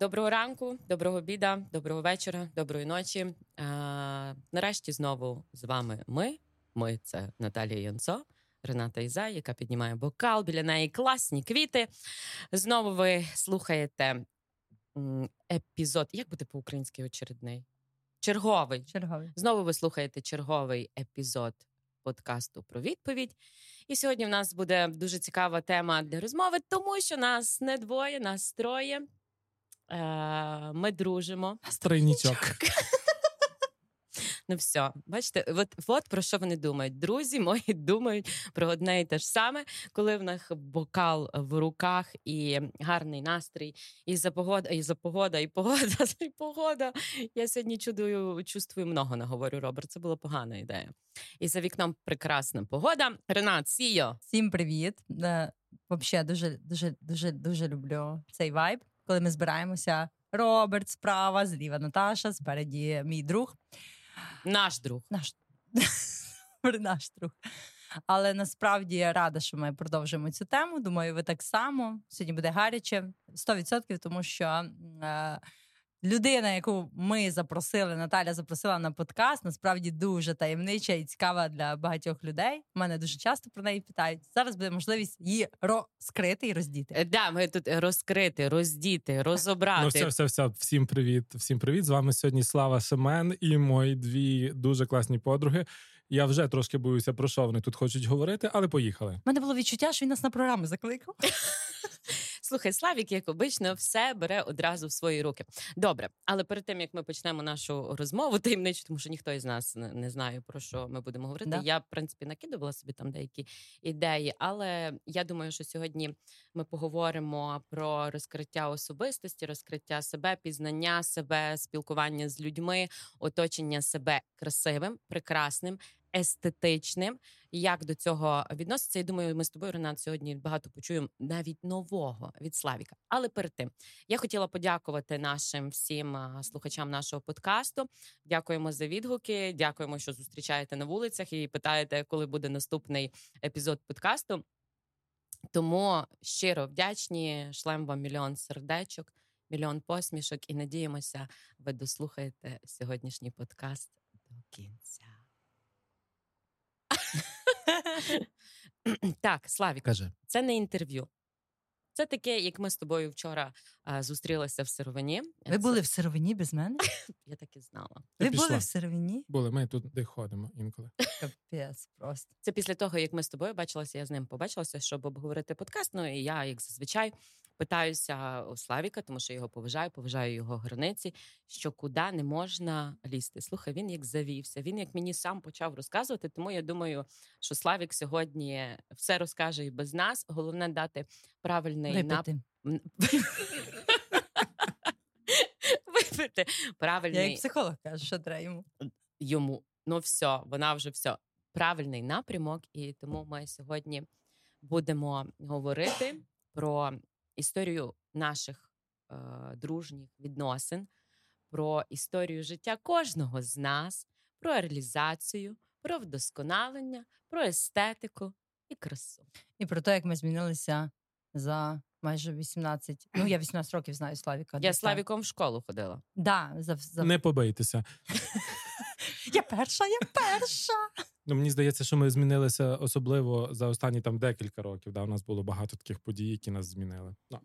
Доброго ранку, доброго обіда, доброго вечора, доброї ночі. А, Нарешті знову з вами ми. Ми це Наталія Янцо, Рената Ізай, яка піднімає бокал. Біля неї класні квіти. Знову ви слухаєте епізод. Як буде по-українськи очередний? Черговий. Черговий. Знову ви слухаєте черговий епізод подкасту про відповідь. І сьогодні в нас буде дуже цікава тема для розмови, тому що нас не двоє, нас троє. Е, Ми дружимо. Стройнічок. Ну, все, бачите, от от про що вони думають. Друзі мої думають про одне і те ж саме, коли в них бокал в руках і гарний настрій, і за погода, і за погода, і погода, і погода. Я сьогодні чудую, чувствую много, наговорю, Роберт. Це була погана ідея. І за вікном прекрасна погода. Ренат, сіо. Всім привіт. Е, Взагалі, дуже, дуже, дуже, дуже люблю цей вайб, коли ми збираємося. Роберт справа, зліва Наташа, спереді мій друг. Наш друг. Наш наш друг. Але насправді я рада, що ми продовжуємо цю тему. Думаю, ви так само. Сьогодні буде гаряче 100%, тому що е, людина, яку ми запросили, Наталя запросила на подкаст, насправді дуже таємнича і цікава для багатьох людей. Мене дуже часто про неї питають. Зараз буде можливість її розкрити і роздіти. Е, да, ми тут розкрити, роздіти, розобрати. Ну, все, все, все. Всім привіт. Всім привіт. З вами сьогодні Слава Семен і мої дві дуже класні подруги. Я вже трошки боюся, про що вони тут хочуть говорити, але поїхали. У мене було відчуття, що він нас на програму закликав. Слухай, Славік, як обично, все бере одразу в свої руки. Добре, але перед тим як ми почнемо нашу розмову, таємничу, тому що ніхто із нас не знає про що ми будемо говорити. Да. Я в принципі накидувала собі там деякі ідеї, але я думаю, що сьогодні ми поговоримо про розкриття особистості, розкриття себе, пізнання себе, спілкування з людьми, оточення себе красивим, прекрасним естетичним. Як до цього відноситься? Я думаю, ми з тобою, Ренат, сьогодні багато почуємо навіть нового від Славіка. Але перед тим я хотіла подякувати нашим всім слухачам нашого подкасту. Дякуємо за відгуки. Дякуємо, що зустрічаєте на вулицях і питаєте, коли буде наступний епізод подкасту. Тому щиро вдячні, шлем вам мільйон сердечок, мільйон посмішок, і надіємося, ви дослухаєте сьогоднішній подкаст до кінця. Так, Славік, Каже. це не інтерв'ю. Це таке, як ми з тобою вчора а, зустрілися в сировині. Ви це... були в сировині без мене? Я так і знала. Ви були в сировині? Були, ми тут де ходимо інколи. Капець просто. Це після того, як ми з тобою бачилися, я з ним побачилася, щоб обговорити подкаст. Ну і я, як зазвичай, питаюся у Славіка, тому що його поважаю, поважаю його границі, що куди не можна лізти. Слухай, він як завівся. Він як мені сам почав розказувати. Тому я думаю, що Славік сьогодні все розкаже і без нас. Головне дати правильний нап... Випити правильний. Я як психолог кажу, що треба йому. Йому. Ну, все, вона вже все. Правильний напрямок, і тому ми сьогодні будемо говорити про історію наших е, дружніх відносин, про історію життя кожного з нас, про реалізацію, про вдосконалення, про естетику і красу. І про те, як ми змінилися за майже 18, Ну, я 18 років знаю Славіка. Я Славіком в школу ходила. Да, за, за... Не побийтеся. Я перша, я перша. Ну, мені здається, що ми змінилися особливо за останні там декілька років. Да, У нас було багато таких подій, які нас змінили. Ну,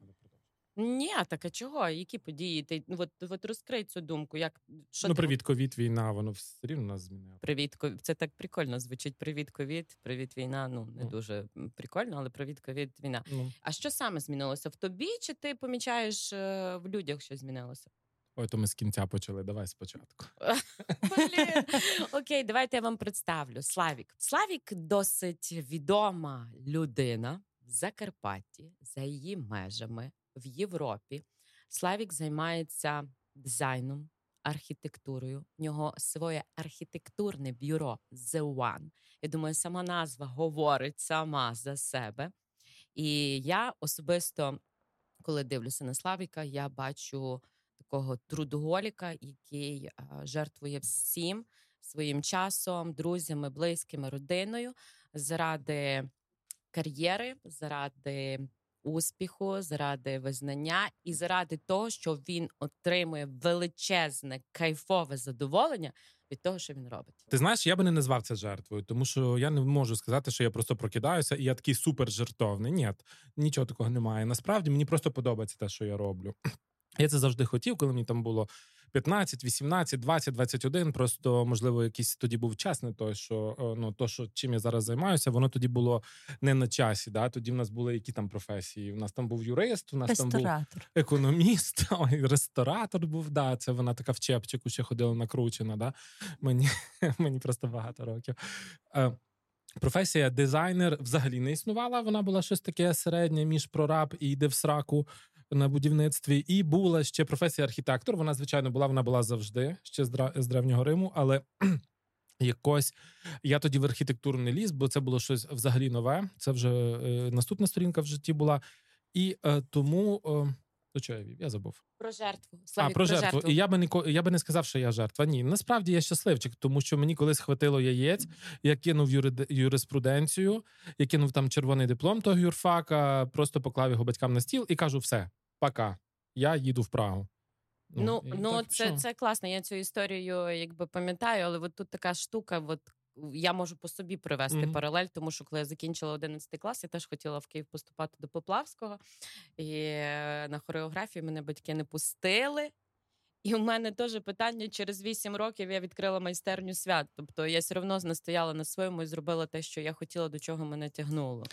ні, так а чого? Які події? Ти ну, от, от розкрий цю думку. Як що ну, привіт, ковід, війна, воно все рівно нас змінило. Привіт, ковід. Це так прикольно звучить. Привіт, ковід, привіт, війна. Ну не ну. дуже прикольно, але привіт, ковід, війна. Ну. А що саме змінилося в тобі? Чи ти помічаєш е, в людях, що змінилося? Ой, то ми з кінця почали. Давай спочатку. Блін. Окей, давайте я вам представлю. Славік. Славік досить відома людина в Закарпатті за її межами в Європі. Славік займається дизайном, архітектурою. В нього своє архітектурне бюро The One. Я думаю, сама назва говорить сама за себе. І я особисто, коли дивлюся на Славіка, я бачу такого трудоголіка, який жертвує всім своїм часом, друзями, близькими, родиною заради кар'єри, заради успіху, заради визнання і заради того, що він отримує величезне кайфове задоволення від того, що він робить. Ти знаєш, я би не назвав це жертвою, тому що я не можу сказати, що я просто прокидаюся і я такий супер жертовний. Ні, нічого такого немає. Насправді мені просто подобається те, що я роблю. Я це завжди хотів, коли мені там було 15, 18, 20, 21. Просто можливо, якийсь тоді був час, не той, що е, ну то, що чим я зараз займаюся, воно тоді було не на часі. Да? Тоді в нас були які там професії. У нас там був юрист, у нас там був економіст, ой, ресторатор був. Да, це вона така в чепчику ще ходила накручена. Да? Мені мені просто багато років. Е, професія дизайнер взагалі не існувала. Вона була щось таке середнє між прораб і йде в сраку на будівництві, і була ще професія архітектор. Вона, звичайно, була, вона була завжди ще з древнього Риму, але. Якось я тоді в архітектуру не ліз, бо це було щось взагалі нове. Це вже е, наступна сторінка в житті була. І е, тому е, до чого я вів? Я забув. Про жертву. Славік, а, про, про жертву. жертву. І я би не я би не сказав, що я жертва. Ні, насправді я щасливчик, тому що мені колись хватило яєць, я кинув юри... юриспруденцію, я кинув там червоний диплом того юрфака, просто поклав його батькам на стіл і кажу: все, пока. Я їду в Прагу. Ну ну, ну так, це це класно. Я цю історію якби пам'ятаю, але от тут така штука. От я можу по собі привести mm-hmm. паралель, тому що коли я закінчила 11 клас, я теж хотіла в Київ поступати до Поплавського, і е, на хореографію мене батьки не пустили. І у мене теж питання через 8 років я відкрила майстерню свят. Тобто я все одно настояла на своєму і зробила те, що я хотіла, до чого мене тягнуло.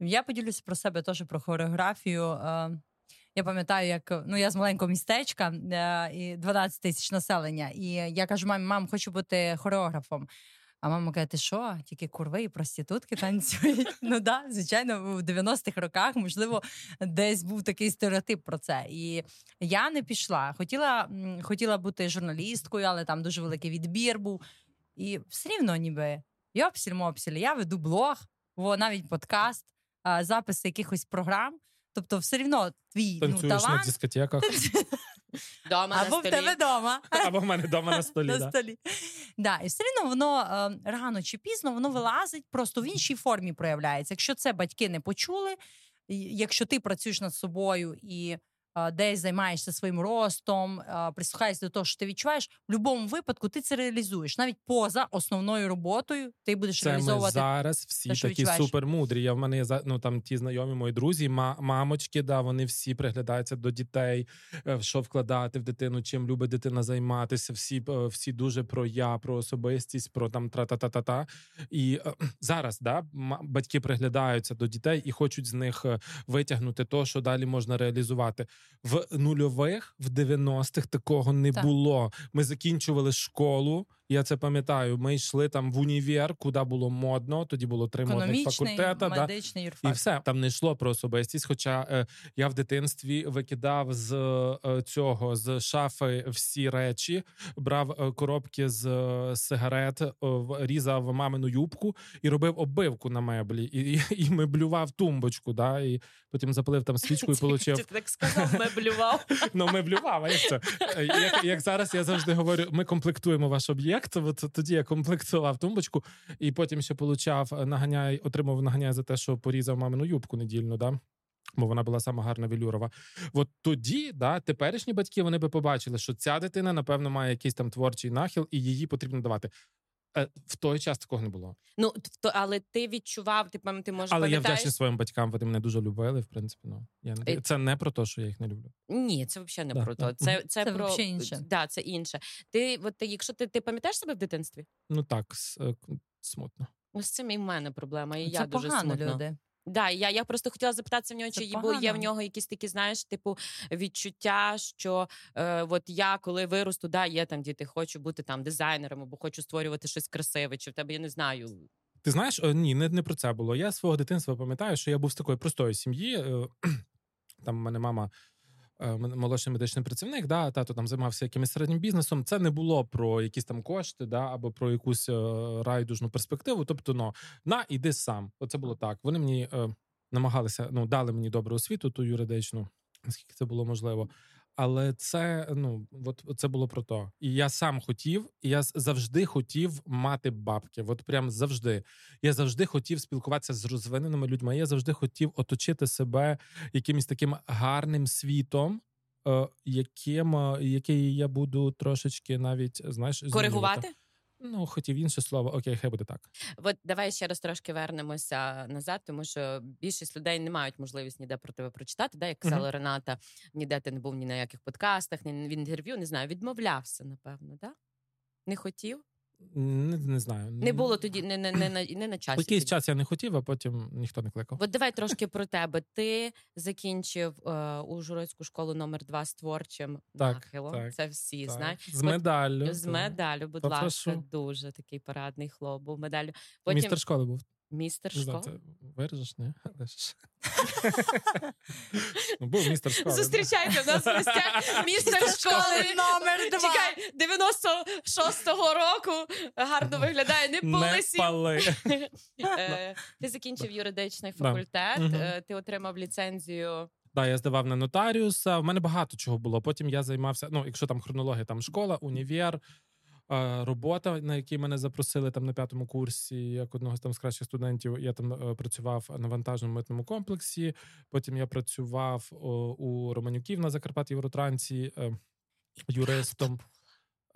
Я поділюся про себе теж про хореографію. Е, я пам'ятаю, як ну я з маленького містечка е, і 12 тисяч населення. І я кажу, мамі, мам, хочу бути хореографом. А мама каже, ти що, тільки курви і проститутки танцюють? Ну да, звичайно, в 90-х роках, можливо, десь був такий стереотип про це. І я не пішла. Хотіла хотіла бути журналісткою, але там дуже великий відбір був. І все рівно, ніби йопсіль мопсіль я веду блог, навіть подкаст, записи якихось програм. Тобто, все рівно твій ну, талант... на дискотеках. Дома Або на в тебе вдома. Або в мене вдома на столі. на да. столі. Да, І все одно воно е, рано чи пізно воно вилазить, просто в іншій формі проявляється. Якщо це батьки не почули, якщо ти працюєш над собою і десь займаєшся своїм ростом, прислухаєшся до того, що ти відчуваєш, в будь-якому випадку ти це реалізуєш навіть поза основною роботою. Ти будеш це реалізовувати ми зараз. Всі те, такі супермудрі. Я в мене є ну, там ті знайомі мої друзі, мамочки. Да, вони всі приглядаються до дітей, е, що вкладати в дитину, чим любить дитина займатися. Всі е, всі дуже про я, про особистість, про там тра-та-та-та-та. І е, зараз да батьки приглядаються до дітей і хочуть з них витягнути то, що далі можна реалізувати в нульових, в 90-х такого не так. було. Ми закінчували школу. Я це пам'ятаю. Ми йшли там в універ, куди було модно. Тоді було три модних факультета. Медичний, да, і все там не йшло про особистість. Хоча е, я в дитинстві викидав з е, цього з шафи всі речі, брав е, коробки з е, сигарет, е, різав мамину юбку і робив оббивку на меблі, і і, і меблював тумбочку. Да, І потім запалив там свічку і получив. Ти так сказав, меблював. Ну меблював. а як це? Е, як зараз я завжди говорю, ми комплектуємо ваш об'єкт От тоді я комплектував тумбочку, і потім ще получав е, наганяй, отримав наганяй за те, що порізав мамину юбку недільну. Да? Бо вона була сама гарна велюрова. От тоді, да, теперішні батьки вони би побачили, що ця дитина, напевно, має якийсь там творчий нахил, і її потрібно давати. Е, в той час такого не було. Ну то, але ти відчував, ти ти можеш Але пам'ятаєш? я вдячний своїм батькам. Вони мене дуже любили. В принципі, ну я не це не про те, що я їх не люблю. Ні, це взагалі не да, про да. то. Це це, це про інше. Да, це інше. Ти от якщо ти ти пам'ятаєш себе в дитинстві? Ну так е, смутно. Ну, з цим і в мене проблема. І це я дуже погано, смутно. люди. Да, я я просто хотіла запитатися в нього, чи бо є в нього якісь такі, знаєш, типу відчуття, що е, от я коли виросту, да, є там діти, хочу бути там дизайнером, або хочу створювати щось красиве, чи в тебе я не знаю. Ти знаєш, о, ні, не не про це було. Я свого дитинства пам'ятаю, що я був з такої простої сім'ї. Е, там в мене мама Е, молодший медичний працівник, да, тато там займався якимось середнім бізнесом. Це не було про якісь там кошти, да, або про якусь е, райдужну перспективу. Тобто, ну на іди сам. Оце було так. Вони мені е, намагалися, ну дали мені добру освіту, ту юридичну, наскільки це було можливо. Але це ну от це було про то. І я сам хотів, і я завжди хотів мати бабки. От прям завжди. Я завжди хотів спілкуватися з розвиненими людьми. Я завжди хотів оточити себе якимось таким гарним світом, е, яким е, який я буду трошечки навіть знаєш коригувати. Ну, хотів інше слово, окей, хай буде так. От давай ще раз трошки вернемося назад, тому що більшість людей не мають можливість ніде про тебе прочитати. Да, як казала uh-huh. Рената, ніде ти не був ні на яких подкастах, ні в інтерв'ю, не знаю, відмовлявся, напевно, да? Не хотів. Не не знаю. Не було тоді не не, не, не на часі. Якийсь час я не хотів, а потім ніхто не кликав. От давай трошки про тебе. Ти закінчив е, журоцьку школу номер 2 з творчим так, нахилом. Так, Це всі так. знають. З медаллю. З медаллю, будь ласка, дуже такий парадний хлоп був медаллю. Потім... Містер школи був. Містер школи? Виріжеш, ні? Ну, Був містер школи. Зустрічайте в нас в гостях містер школи номер 2. Чекай, 96-го року гарно виглядає, не полисів. Е, ти закінчив юридичний факультет, е, ти отримав ліцензію. Так, я здавав на нотаріуса. В мене багато чого було. Потім я займався. Ну, якщо там хронологія, там школа, універ, робота, на якій мене запросили там на п'ятому курсі, як одного з там з кращих студентів. Я там е, працював на вантажному митному комплексі. Потім я працював у Романюків на Закарпатті Євротранці е, юристом.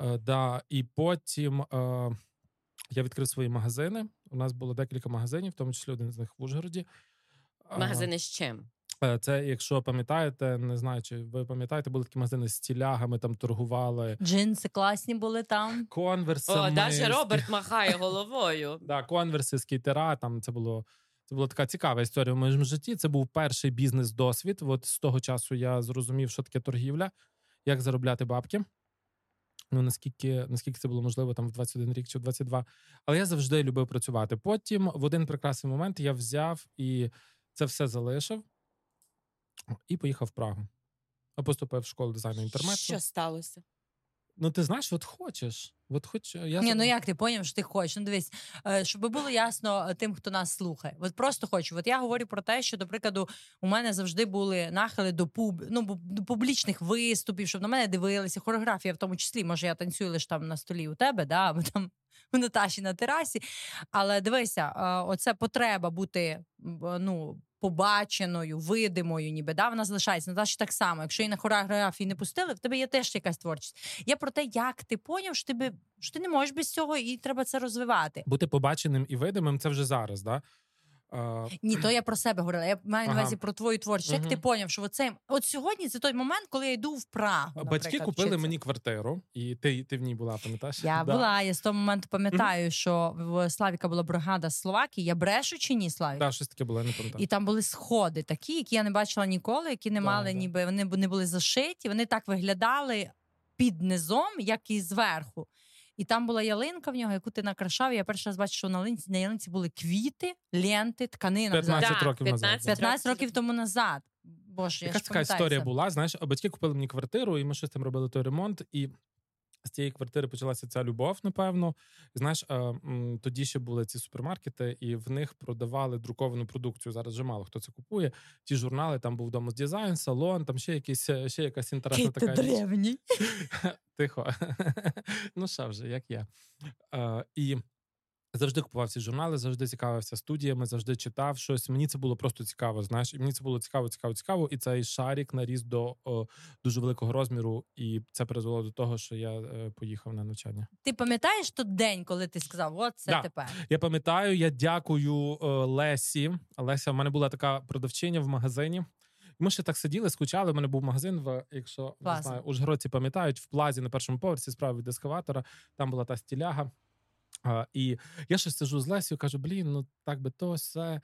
Е, да, І потім я відкрив свої магазини. У нас було декілька магазинів, в тому числі один з них в Ужгороді. Магазини з чим? Е, це, якщо пам'ятаєте, не знаю, чи ви пам'ятаєте, були такі магазини з тілягами, там торгували. Джинси класні були там. Конверси. О, навіть Роберт махає головою. Да, конверси, скейтера. Там це було. Це була така цікава історія в моєму житті. Це був перший бізнес-досвід. От з того часу я зрозумів, що таке торгівля, як заробляти бабки. Ну наскільки наскільки це було можливо там в 21 рік чи в 22. Але я завжди любив працювати. Потім в один прекрасний момент я взяв і це все залишив і поїхав в Прагу. А поступив в школу дизайну інтернету. Що сталося? Ну, ти знаєш, от хочеш. От хоч я Ні, ну як ти поняв, що ти хочеш? Ну дивись, е, щоб було ясно е, тим, хто нас слухає. От просто хочу. От я говорю про те, що, до прикладу, у мене завжди були нахили до пуб, ну, до публічних виступів, щоб на мене дивилися. Хореографія, в тому числі, може, я танцюю лише там на столі у тебе, да, або там у Наташі на терасі. Але дивися, е, оце потреба бути ну, побаченою, видимою, ніби да, вона залишається. Наташа так само. Якщо її на хореографії не пустили, в тебе є теж якась творчість. Я про те, як ти поняв, що ти, що ти не можеш без цього, і треба це розвивати. Бути побаченим і видимим це вже зараз, да? А... Ні, то я про себе говорила. Я маю на ага. увазі про твою творчість. Як ти поняв, що оце от сьогодні це той момент, коли я йду в Прагу. Батьки купили вчитися. мені квартиру, і ти ти в ній була, пам'ятаєш? Я да. була. Я з того моменту пам'ятаю, mm-hmm. що в Славіка була бригада з Словакії. Я брешу чи ні, Славік? Так, да, щось таке було, не пам'ятаю. І там були сходи такі, які я не бачила ніколи, які не да, мали, ніби вони не були зашиті. Вони так виглядали під низом, як і зверху. І там була ялинка в нього, яку ти накрашав. Я перший раз бачу, що на ялинці, на ялинці були квіти, ленти, тканина. 15 да, років 15 назад. 15 років тому назад. Боже, Яка така історія була. Знаєш, батьки купили мені квартиру, і ми щось там робили той ремонт. І з цієї квартири почалася ця любов, напевно. Знаєш, тоді ще були ці супермаркети, і в них продавали друковану продукцію. Зараз вже мало хто це купує. Ті журнали там був домос дизайн, салон, там ще якісь ще якась інтересна така древній. Тихо. Ну, що вже, як я. І Завжди купував ці журнали, завжди цікавився студіями, завжди читав щось. Мені це було просто цікаво. Знаєш, і мені це було цікаво, цікаво, цікаво. І цей шарік наріс до о, дуже великого розміру, і це призвело до того, що я е, поїхав на навчання. Ти пам'ятаєш той день, коли ти сказав, от це да. тепер? Я пам'ятаю, я дякую е, Лесі. Леся, в мене була така продавчиня в магазині. Ми ще так сиділи, скучали. У мене був магазин в якщо не знаю, Ужгородці пам'ятають в плазі на першому поверсі справа від ескаватора. Там була та стіляга. А, І я ще сижу з Лесію, кажу: блін, ну так би то все.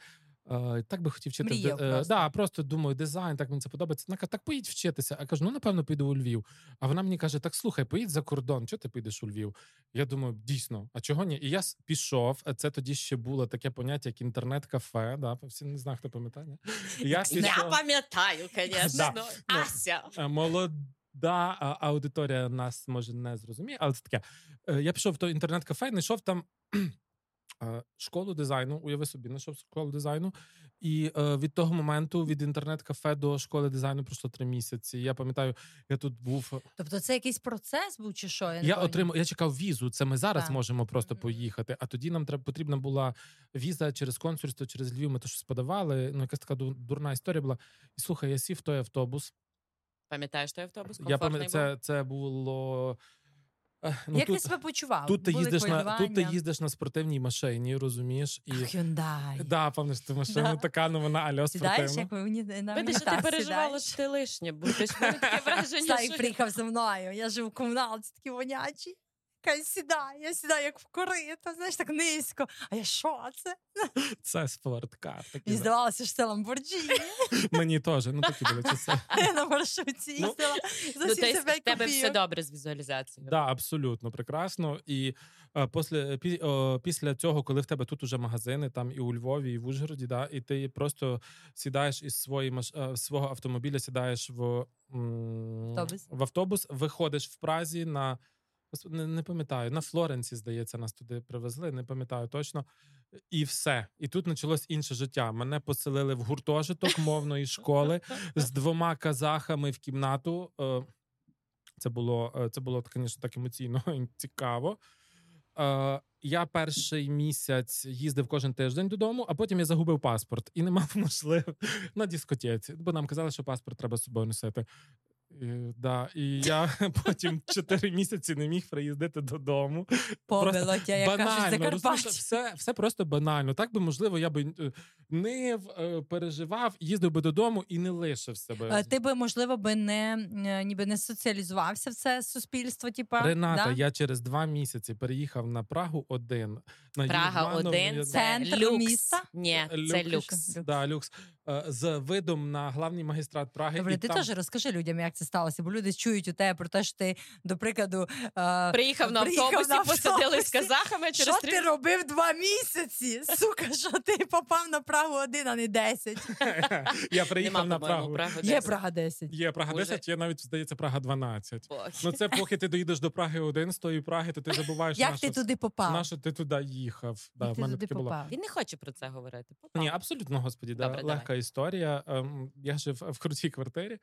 Так би хотів вчити Мріяв uh, просто. Да, просто думаю, дизайн, так мені це подобається. Вона каже, так поїдь вчитися. А кажу, ну напевно, піду у Львів. А вона мені каже: так слухай, поїдь за кордон, чого ти підеш у Львів? Я думаю, дійсно, а чого ні? І я пішов. Це тоді ще було таке поняття, як інтернет-кафе. Да, Всі не знаю, хто пам'ятає. Я, пішов... я пам'ятаю, звісно. Да. Ну, Ася. Молод да, аудиторія нас може не зрозуміє, але це таке. Е, я пішов в то інтернет-кафе, знайшов там школу дизайну. Уяви собі, знайшов школу дизайну. І е, від того моменту від інтернет-кафе до школи дизайну пройшло три місяці. Я пам'ятаю, я тут був. Тобто, це якийсь процес був чи що? Я, я отримав, я чекав візу. Це ми зараз так. можемо просто mm-hmm. поїхати. А тоді нам треба потрібна була віза через консульство, через Львів. Ми то щось подавали. Ну, якась така дурна історія була. І слухай, я сів в той автобус. Пам'ятаєш той автобус? Я пам'ятаю, це, це було. Ну, Як тут, ти себе почував? Тут ти їздиш на тут ти їздиш на спортивній машині, розумієш? І Hyundai. Да, пам'ятаєш, ти машина да. така, ну вона альо спортивна. як мені на Видиш, що ти переживала, що ти лишня будеш. ти таке враження. Сай приїхав зі мною. Я жив у комуналці, такі вонячі. Я сідаю як в корито, знаєш, так низько. А я що це? Це спорткар. Мені здавалося, що це Ламборджіні. Мені теж, ну такі були часи. Я на маршрутці ну, їздила за ну, В тебе все добре з візуалізацією. Так, абсолютно прекрасно. І після, пі, о, після цього, коли в тебе тут уже магазини, там і у Львові, і в Ужгороді, да, і ти просто сідаєш із свої, маш... свого автомобіля, сідаєш в, м... автобус. в автобус, виходиш в Празі на не, не пам'ятаю, на Флоренці, здається, нас туди привезли, не пам'ятаю точно. І все. І тут почалось інше життя. Мене поселили в гуртожиток мовної школи з двома казахами в кімнату. Е, це було, е, це було, звісно, так емоційно цікаво. Е, я перший місяць їздив кожен тиждень додому, а потім я загубив паспорт і не мав можливо на дискотеці. Бо нам казали, що паспорт треба з собою носити. І, да, І я потім чотири місяці не міг приїздити додому. Помилотя, як кажуть, все все просто банально. Так би, можливо, я би е, не е, переживав, їздив би додому і не лишив себе. Ти би, можливо, би не е, ніби не соціалізувався в це суспільство. Типа Рената, да? я через два місяці переїхав на Прагу один. На Прага один це люкс. міста? Ні, це люкс. Да, люкс. З видом на главний магістрат Праги. Добре, і ти там... теж розкажи людям, як це сталося, бо люди чують у тебе про те, що ти, до прикладу, приїхав на автобусі, на посадили з казахами через Що ти робив два місяці? Сука, що ти попав на Прагу один, а не десять. Я приїхав на Прагу. Є Прага 10. Є Прага 10, є навіть здається Прага 12. Ну це поки ти доїдеш до Праги один з тої Праги, то ти забуваєш. Як ти туди попав? На що ти туди їхав? Да, ти туди попав? Він не хоче про це говорити. Ні, абсолютно, господі, легка історія. Ем, я жив в крутій квартирі.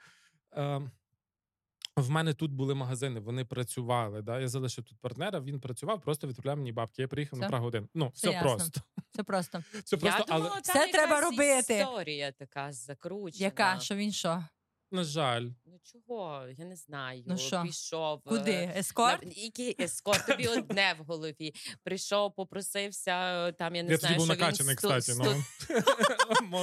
В мене тут були магазини, вони працювали. Да? Я залишив тут партнера, він працював, просто відправляв мені бабки. Я приїхав все. на Прагу один. Ну, все, все просто. Це просто. Все просто, Я думала, але... Все треба робити. Історія така закручена. Яка? Що він що? На жаль. Ну чого? Я не знаю. Ну що? Пішов. Куди? Е, ескорт? На... Який ескорт? Тобі одне в голові. Прийшов, попросився, там я не я знаю, був що накачаний, він... кстати. Ну.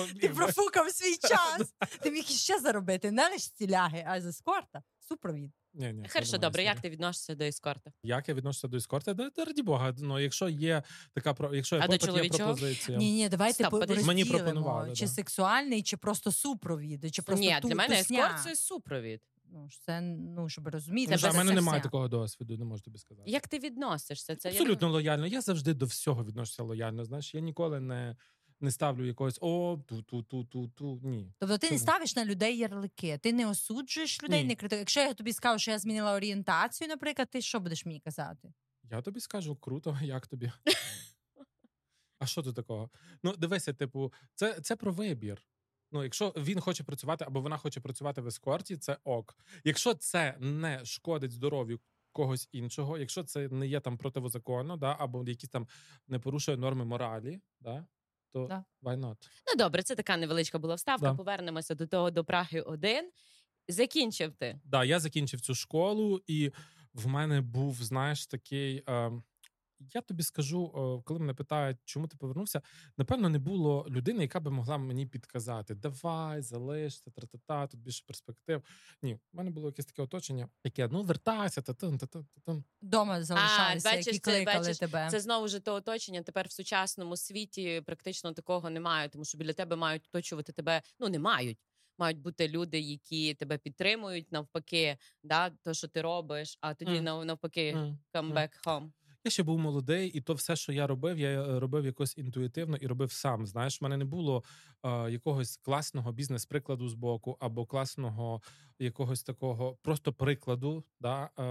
Ти профукав свій час. Ти міг ще заробити. Не лише ціляги, а з ескорта. Супровід. Ні, ні, Хорошо, добре, як ти відносишся до ескорта? Як я відношуся до ескорта? Да, да раді Бога. Ну, якщо є така про якщо є а попит, є пропозиція. Ні, ні, давайте Стоп, розділимо, Мені пропонували, чи да. сексуальний, чи просто супровід, чи просто Ні, ту, для мене тусня. ескорт це супровід. Ну, це, ну, щоб розуміти. Ну, а в мене все немає все. такого досвіду, не можу тобі сказати. Як ти відносишся? Це Абсолютно лояльно. Я завжди до всього відношуся лояльно. Знаєш, я ніколи не. Не ставлю якогось о ту ту ту ту ту ні. Тобто ти Чому? не ставиш на людей ярлики, ти не осуджуєш людей, Ні. не критикуєш. Якщо я тобі скажу, що я змінила орієнтацію, наприклад, ти що будеш мені казати? Я тобі скажу круто, як тобі. А що тут такого? Ну, дивися, типу, це, це про вибір. Ну, якщо він хоче працювати або вона хоче працювати в ескорті, це ок. Якщо це не шкодить здоров'ю когось іншого, якщо це не є там противозаконно, да, або якісь там не порушує норми моралі, да, то Да. why not? Ну добре, це така невеличка була вставка. Да. Повернемося до того до Праги 1. Закінчив ти. Да, я закінчив цю школу, і в мене був, знаєш, такий. Е, я тобі скажу, е, коли мене питають, чому ти повернувся, напевно, не було людини, яка би могла мені підказати: давай, залишся, тра-та-та, тут більше перспектив. Ні, в мене було якесь таке оточення, яке ну вертайся, та та та та та Дома залишалися, бачиш, які це- кликали бачиш, тебе. Це знову ж те оточення. Тепер в сучасному світі практично такого немає, тому що біля тебе мають оточувати тебе. Ну не мають. Мають бути люди, які тебе підтримують, навпаки, да, то, що ти робиш, а тоді нав- навпаки, Мгм. come back home. Я ще був молодий, і то все, що я робив, я е, робив якось інтуїтивно і робив сам. Знаєш, в мене не було е, якогось класного бізнес-прикладу з боку, або класного якогось такого просто прикладу, да, е,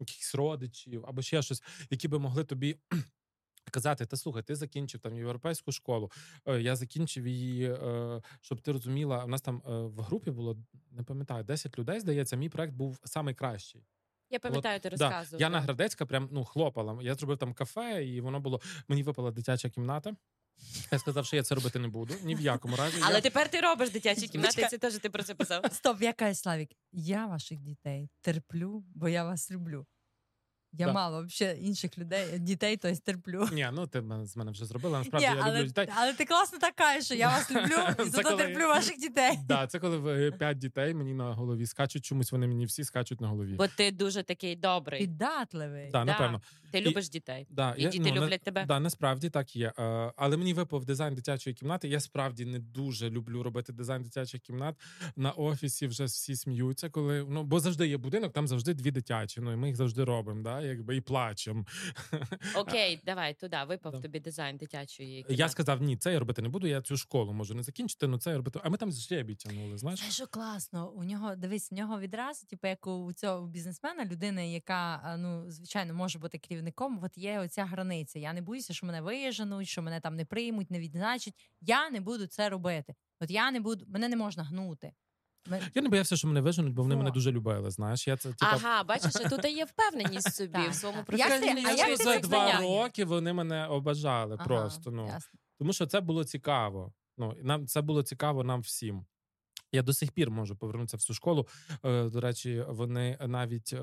якихось родичів, або ще щось, які би могли тобі Казати, та слухай, ти закінчив там європейську школу. Е, я закінчив її, е, щоб ти розуміла. У нас там в групі було не пам'ятаю 10 людей. Здається, мій проект був найкращий. Я пам'ятаю, ти розказував. Да. Яна Градецька прям ну хлопала. Я зробив там кафе, і воно було. Мені випала дитяча кімната. Я сказав, що я це робити не буду. Ні в якому разі. Але я... тепер ти робиш дитячі кімнати, це теж ти про це писав. Стоп, я кажу, Славік, я ваших дітей терплю, бо я вас люблю. Я да. мало взагалі інших людей, дітей, то терплю. Ні, ну ти з мене вже зробила. Насправді Ні, я але, люблю дітей. Але ти класно так кажеш, що я вас люблю і зато коли... терплю ваших дітей. Да, це коли в п'ять дітей мені на голові скачуть, чомусь вони мені всі скачуть на голові. Бо ти дуже такий добрий. Піддатливий. Да, напевно. Ти любиш і, дітей. Да, і я, діти ну, люблять на, тебе. Да, насправді так є. Але мені випав дизайн дитячої кімнати. Я справді не дуже люблю робити дизайн дитячих кімнат. На офісі вже всі сміються, коли ну бо завжди є будинок, там завжди дві дитячі. Ну і ми їх завжди робимо, да, якби і плачем. Окей, давай туди. Випав тобі дизайн дитячої. Я сказав: ні, це я робити не буду. Я цю школу можу не закінчити, але це я робити. А ми там жебі тягнули. Знаєш, це що класно. У нього дивись, у нього відразу, типу, як у цього бізнесмена, людини, яка ну звичайно може бути керівником. От є оця границя. Я не боюся, що мене виїжджануть, що мене там не приймуть, не відзначать. Я не буду це робити. От я не буду, мене не можна гнути. Я не боявся, що мене виженуть, бо вони мене дуже любили. Знаєш, я це типа... ага, бачиш, а тут є впевненість собі в своєму процесі. за два роки. Вони мене обажали просто. Ну тому що це було цікаво. Ну нам це було цікаво нам всім. Я до сих пір можу повернутися в цю школу. Е, до речі, вони навіть е,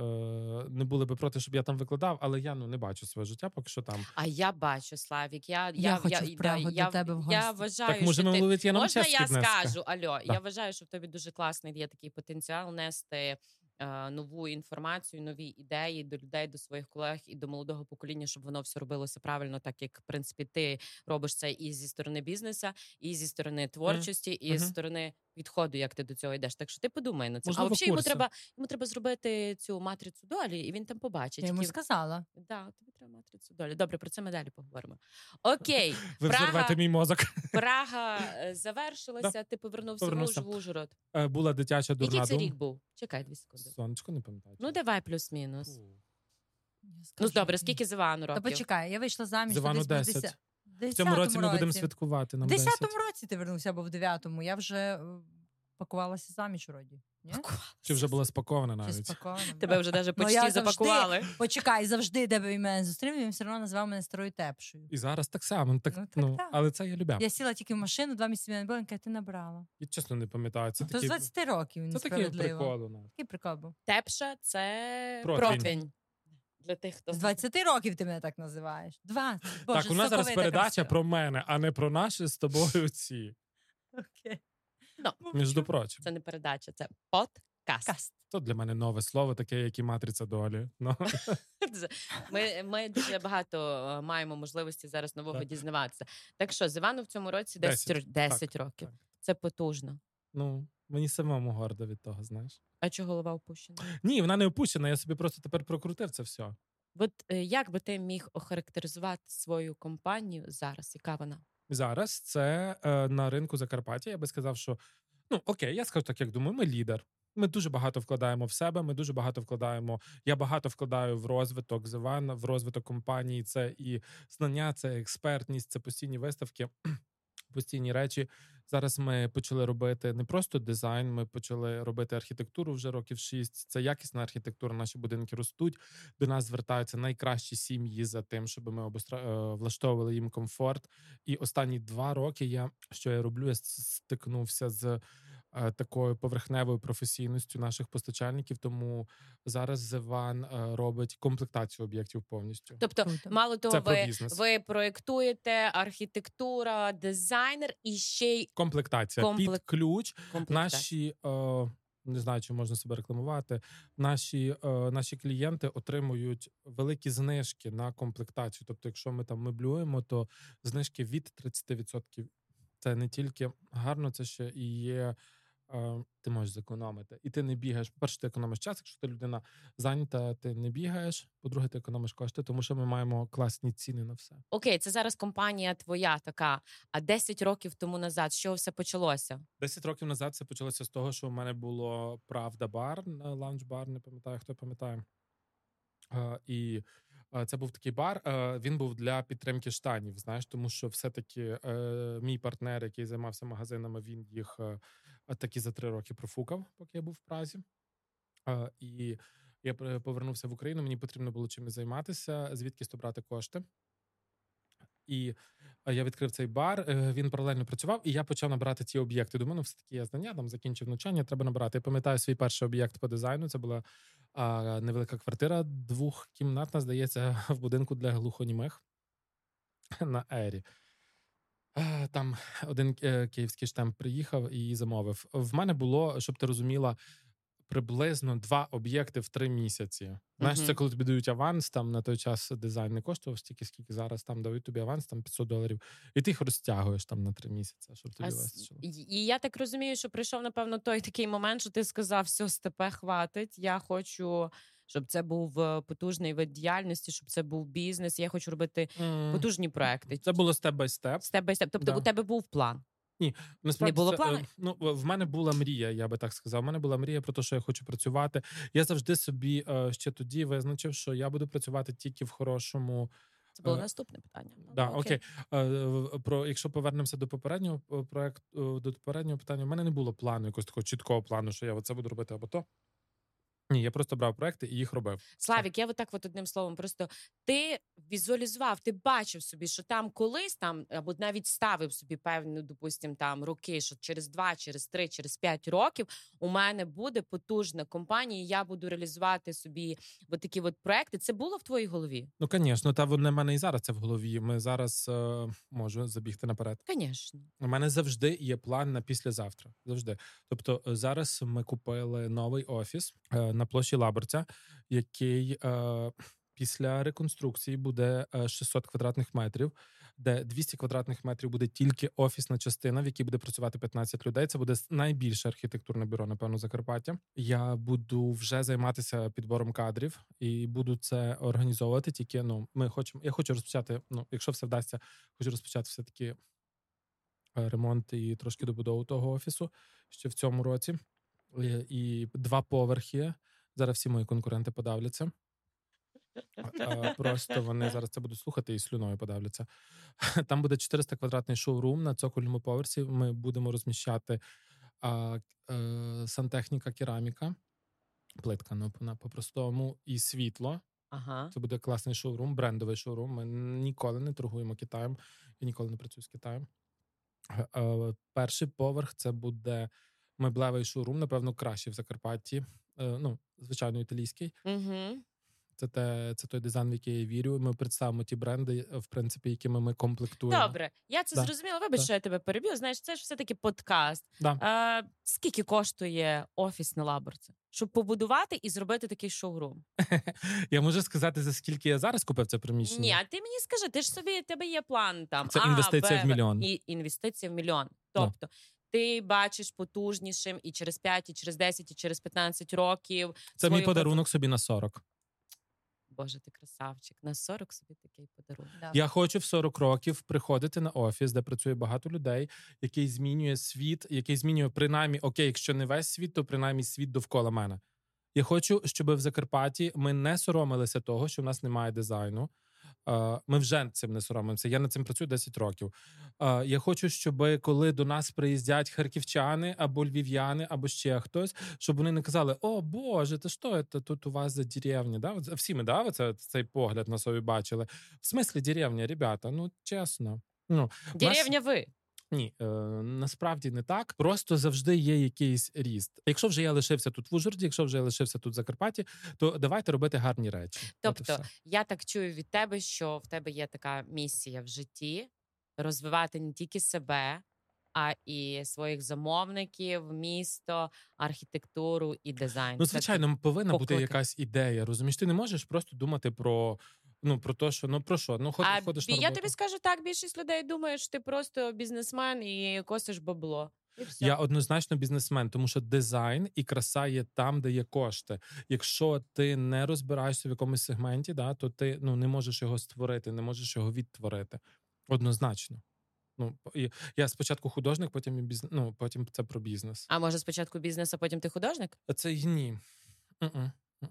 не були би проти, щоб я там викладав, але я ну не бачу своє життя, поки що там. А я бачу, Славік. Я я, я хочу я, вправо да, до я, тебе в гості. Я вважаю, так, може, що ти... я можна я скажу. Альо, да. я вважаю, що в тобі дуже класний є такий потенціал нести нову інформацію, нові ідеї до людей, до своїх колег і до молодого покоління, щоб воно все робилося правильно, так як в принципі ти робиш це і зі сторони бізнесу, і зі сторони творчості, і з сторони підходу, як ти до цього йдеш. Так що ти подумай на це. Можливо, а взагалі йому треба йому треба зробити цю матрицю долі, і він там побачить. Я йому сказала. Да, тобі треба матрицю долі. Добре, про це ми далі поговоримо. Окей, ви Прага, мій мозок. Прага е, завершилася. Ти повернувся в Ужгород. Е, була дитяча дурна Який це рік був? Чекай дві секунди. Сонечко не пам'ятаю. Ну, давай плюс-мінус. Ну, добре, скільки з Івану років? Та почекай, я вийшла заміж. З Івану 10. В цьому році ми будемо святкувати. В 10-му році ти вернувся, або в 9-му. Я вже е, пакувалася заміж вроді. Ні? Чи вже була спакована навіть? Чи спакована, Тебе вже навіть ну, почти ну, запакували. Завжди, почекай, завжди, де би він мене зустрів, він все одно назвав мене старою тепшою. І зараз так само. Так, ну, так, ну, так. Але це я любя. Я сіла тільки в машину, два місяці мене було, він каже, ти набрала. Я чесно не пам'ятаю. Це То такі... з 20 років, Це такий прикол. Такий прикол був. Тепша – це противень. противень. Для тих, хто з 20 років ти мене так називаєш. 20. Боже, так, у нас зараз передача про мене, а не про наші з тобою ці. Окей. No. Ну, Між прочим. Це не передача, це подкаст. Каст. То для мене нове слово, таке, як і матриця долі. No. Ну. Ми ми дуже багато е, маємо можливості зараз нового так. дізнаватися. Так що з Івану в цьому році 10, 10 так, років. Так. Це потужно. Ну, мені самому гордо від того, знаєш. А чи голова опущена? Ні, вона не опущена. Я собі просто тепер прокрутив це все. От е, як би ти міг охарактеризувати свою компанію зараз? Яка вона? Зараз це е, на ринку Закарпаття. Я би сказав, що ну окей, я скажу так, як думаю, ми лідер. Ми дуже багато вкладаємо в себе. Ми дуже багато вкладаємо. Я багато вкладаю в розвиток Зеван, в розвиток компанії. Це і знання, це експертність, це постійні виставки, постійні речі. Зараз ми почали робити не просто дизайн, ми почали робити архітектуру вже років шість. Це якісна архітектура. Наші будинки ростуть. До нас звертаються найкращі сім'ї за тим, щоб ми обостра... Е, влаштовували їм комфорт. І останні два роки я що я роблю? Я стикнувся з. Е, такою поверхневою професійністю наших постачальників, тому зараз Зеван робить комплектацію об'єктів повністю. Тобто, мало того, ви ви проєктуєте архітектура, дизайнер і ще й комплектація Комплек... під ключ. Наші е, не знаю, чи можна себе рекламувати. Наші е, наші клієнти отримують великі знижки на комплектацію. Тобто, якщо ми там меблюємо, то знижки від 30%. Це не тільки гарно, це ще і є ти можеш зекономити. І ти не бігаєш. По-перше, ти економиш час, якщо ти людина зайнята, ти не бігаєш. По-друге, ти економиш кошти, тому що ми маємо класні ціни на все. Окей, це зараз компанія твоя така. А 10 років тому назад що все почалося? 10 років назад це почалося з того, що в мене було правда бар, лаунж бар, не пам'ятаю, хто пам'ятає. І Це був такий бар. Він був для підтримки штанів. Знаєш, тому що все-таки мій партнер, який займався магазинами, він їх такі за три роки профукав, поки я був в Празі. І я повернувся в Україну. Мені потрібно було чимось займатися, звідки брати кошти. І я відкрив цей бар. Е, він паралельно працював, і я почав набирати ті об'єкти. Думаю, ну все таки я знання там закінчив навчання. Треба набирати. Я пам'ятаю свій перший об'єкт по дизайну. Це була а, невелика квартира, двохкімнатна, здається, в будинку для глухонімих на Ері. Там один е, київський штемп приїхав і замовив. В мене було, щоб ти розуміла, приблизно два об'єкти в три місяці. Знаєш, uh-huh. це коли тобі дають аванс, там на той час дизайн не коштував стільки, скільки зараз там дають тобі аванс, там 500 доларів, і ти їх розтягуєш там на три місяці, щоб тобі вистачило. І я так розумію, що прийшов, напевно, той такий момент, що ти сказав, все, степе хватить. Я хочу. Щоб це був е, потужний вид діяльності, щоб це був бізнес. Я хочу робити mm. потужні проекти. Це було step by step. Step by step. Тобто да. у тебе був план. Ні, насправді не було плану? Е, ну в мене була мрія, я би так сказав. У мене була мрія про те, що я хочу працювати. Я завжди собі е, ще тоді визначив, що я буду працювати тільки в хорошому. Це було наступне питання. Ну, да, окей. окей. Про якщо повернемося до попереднього проекту до попереднього питання, у мене не було плану, якогось такого чіткого плану, що я оце буду робити або то. Ні, я просто брав проекти і їх робив. Славік, я отак от одним словом, просто ти візуалізував, ти бачив собі, що там колись там, або навіть ставив собі певну, допустим, там роки, що через два, через три, через п'ять років у мене буде потужна компанія. і Я буду реалізувати собі от такі от проекти. Це було в твоїй голові? Ну, звісно, та в мене і зараз це в голові. Ми зараз е, можу забігти наперед. Звісно. у мене завжди є план на післязавтра. Завжди. Тобто, е, зараз ми купили новий офіс. Е, на площі Лаберця, який е, після реконструкції буде 600 е, квадратних метрів, де 200 квадратних метрів буде тільки офісна частина, в якій буде працювати 15 людей. Це буде найбільше архітектурне бюро, напевно, Закарпаття. Я буду вже займатися підбором кадрів і буду це організовувати. Тільки ну, ми хочемо. Я хочу розпочати. Ну, якщо все вдасться, хочу розпочати все таки е, ремонт і трошки добудову того офісу ще в цьому році. І два поверхи. Зараз всі мої конкуренти подавляться. Просто вони зараз це будуть слухати і слюною подавляться. Там буде 400 квадратний шоурум на цокольному поверсі. Ми будемо розміщати а, а, е, сантехніка, кераміка, плитка ну, по-простому, і світло. Ага. Це буде класний шоурум, брендовий шоурум. Ми ніколи не торгуємо Китаєм. Я ніколи не працюю з Китаєм. А, перший поверх це буде меблевий шоурум, напевно, кращий в Закарпатті. Е, ну, звичайно, італійський. Угу. Це те, це той дизайн, в який я вірю. Ми представимо ті бренди, в принципі, якими ми комплектуємо. Добре, я це да. зрозуміла. Вибач, да. що я тебе переб'ю. Знаєш, це ж все таки подкаст. Да. А, Скільки коштує офіс на лаборці, щоб побудувати і зробити такий шоурум? Я можу сказати, за скільки я зараз купив це приміщення. Ні, а ти мені скажи, ти ж собі тебе є план там. Це а, інвестиція Б, в мільйон. І інвестиція в мільйон. Тобто ти бачиш потужнішим і через 5, і через 10, і через 15 років. Це мій подарунок собі на 40. Боже, ти красавчик. На 40 собі такий подарунок. Да. Я хочу в 40 років приходити на офіс, де працює багато людей, який змінює світ, який змінює принаймні, окей, якщо не весь світ, то принаймні світ довкола мене. Я хочу, щоб в Закарпатті ми не соромилися того, що в нас немає дизайну. Ми вже цим не соромимося. Я над цим працюю 10 років. Я хочу, щоб коли до нас приїздять харківчани або львів'яни, або ще хтось, щоб вони не казали: О Боже, та що це тут у вас за деревня? Да? Всі ми да, це, цей погляд на собі бачили. В смислі деревня, ребята, ну чесно. Ну, Деревня ви. Ні, е, насправді не так. Просто завжди є якийсь ріст. Якщо вже я лишився тут в Ужгороді, якщо вже я лишився тут в Закарпатті, то давайте робити гарні речі. Тобто я так чую від тебе, що в тебе є така місія в житті розвивати не тільки себе. А і своїх замовників, місто, архітектуру і дизайн. Ну, звичайно, повинна поклики. бути якась ідея. Розумієш, ти не можеш просто думати про Ну про те, що ну про що? Ну а ходиш на роботу. Я тобі скажу так: більшість людей думає, що ти просто бізнесмен і косиш бабло. І все. Я однозначно бізнесмен, тому що дизайн і краса є там, де є кошти. Якщо ти не розбираєшся в якомусь сегменті, да, то ти ну не можеш його створити, не можеш його відтворити. Однозначно. Ну я спочатку художник, потім і бізнес. Ну потім це про бізнес. А може спочатку бізнес, а потім ти художник? Це ні.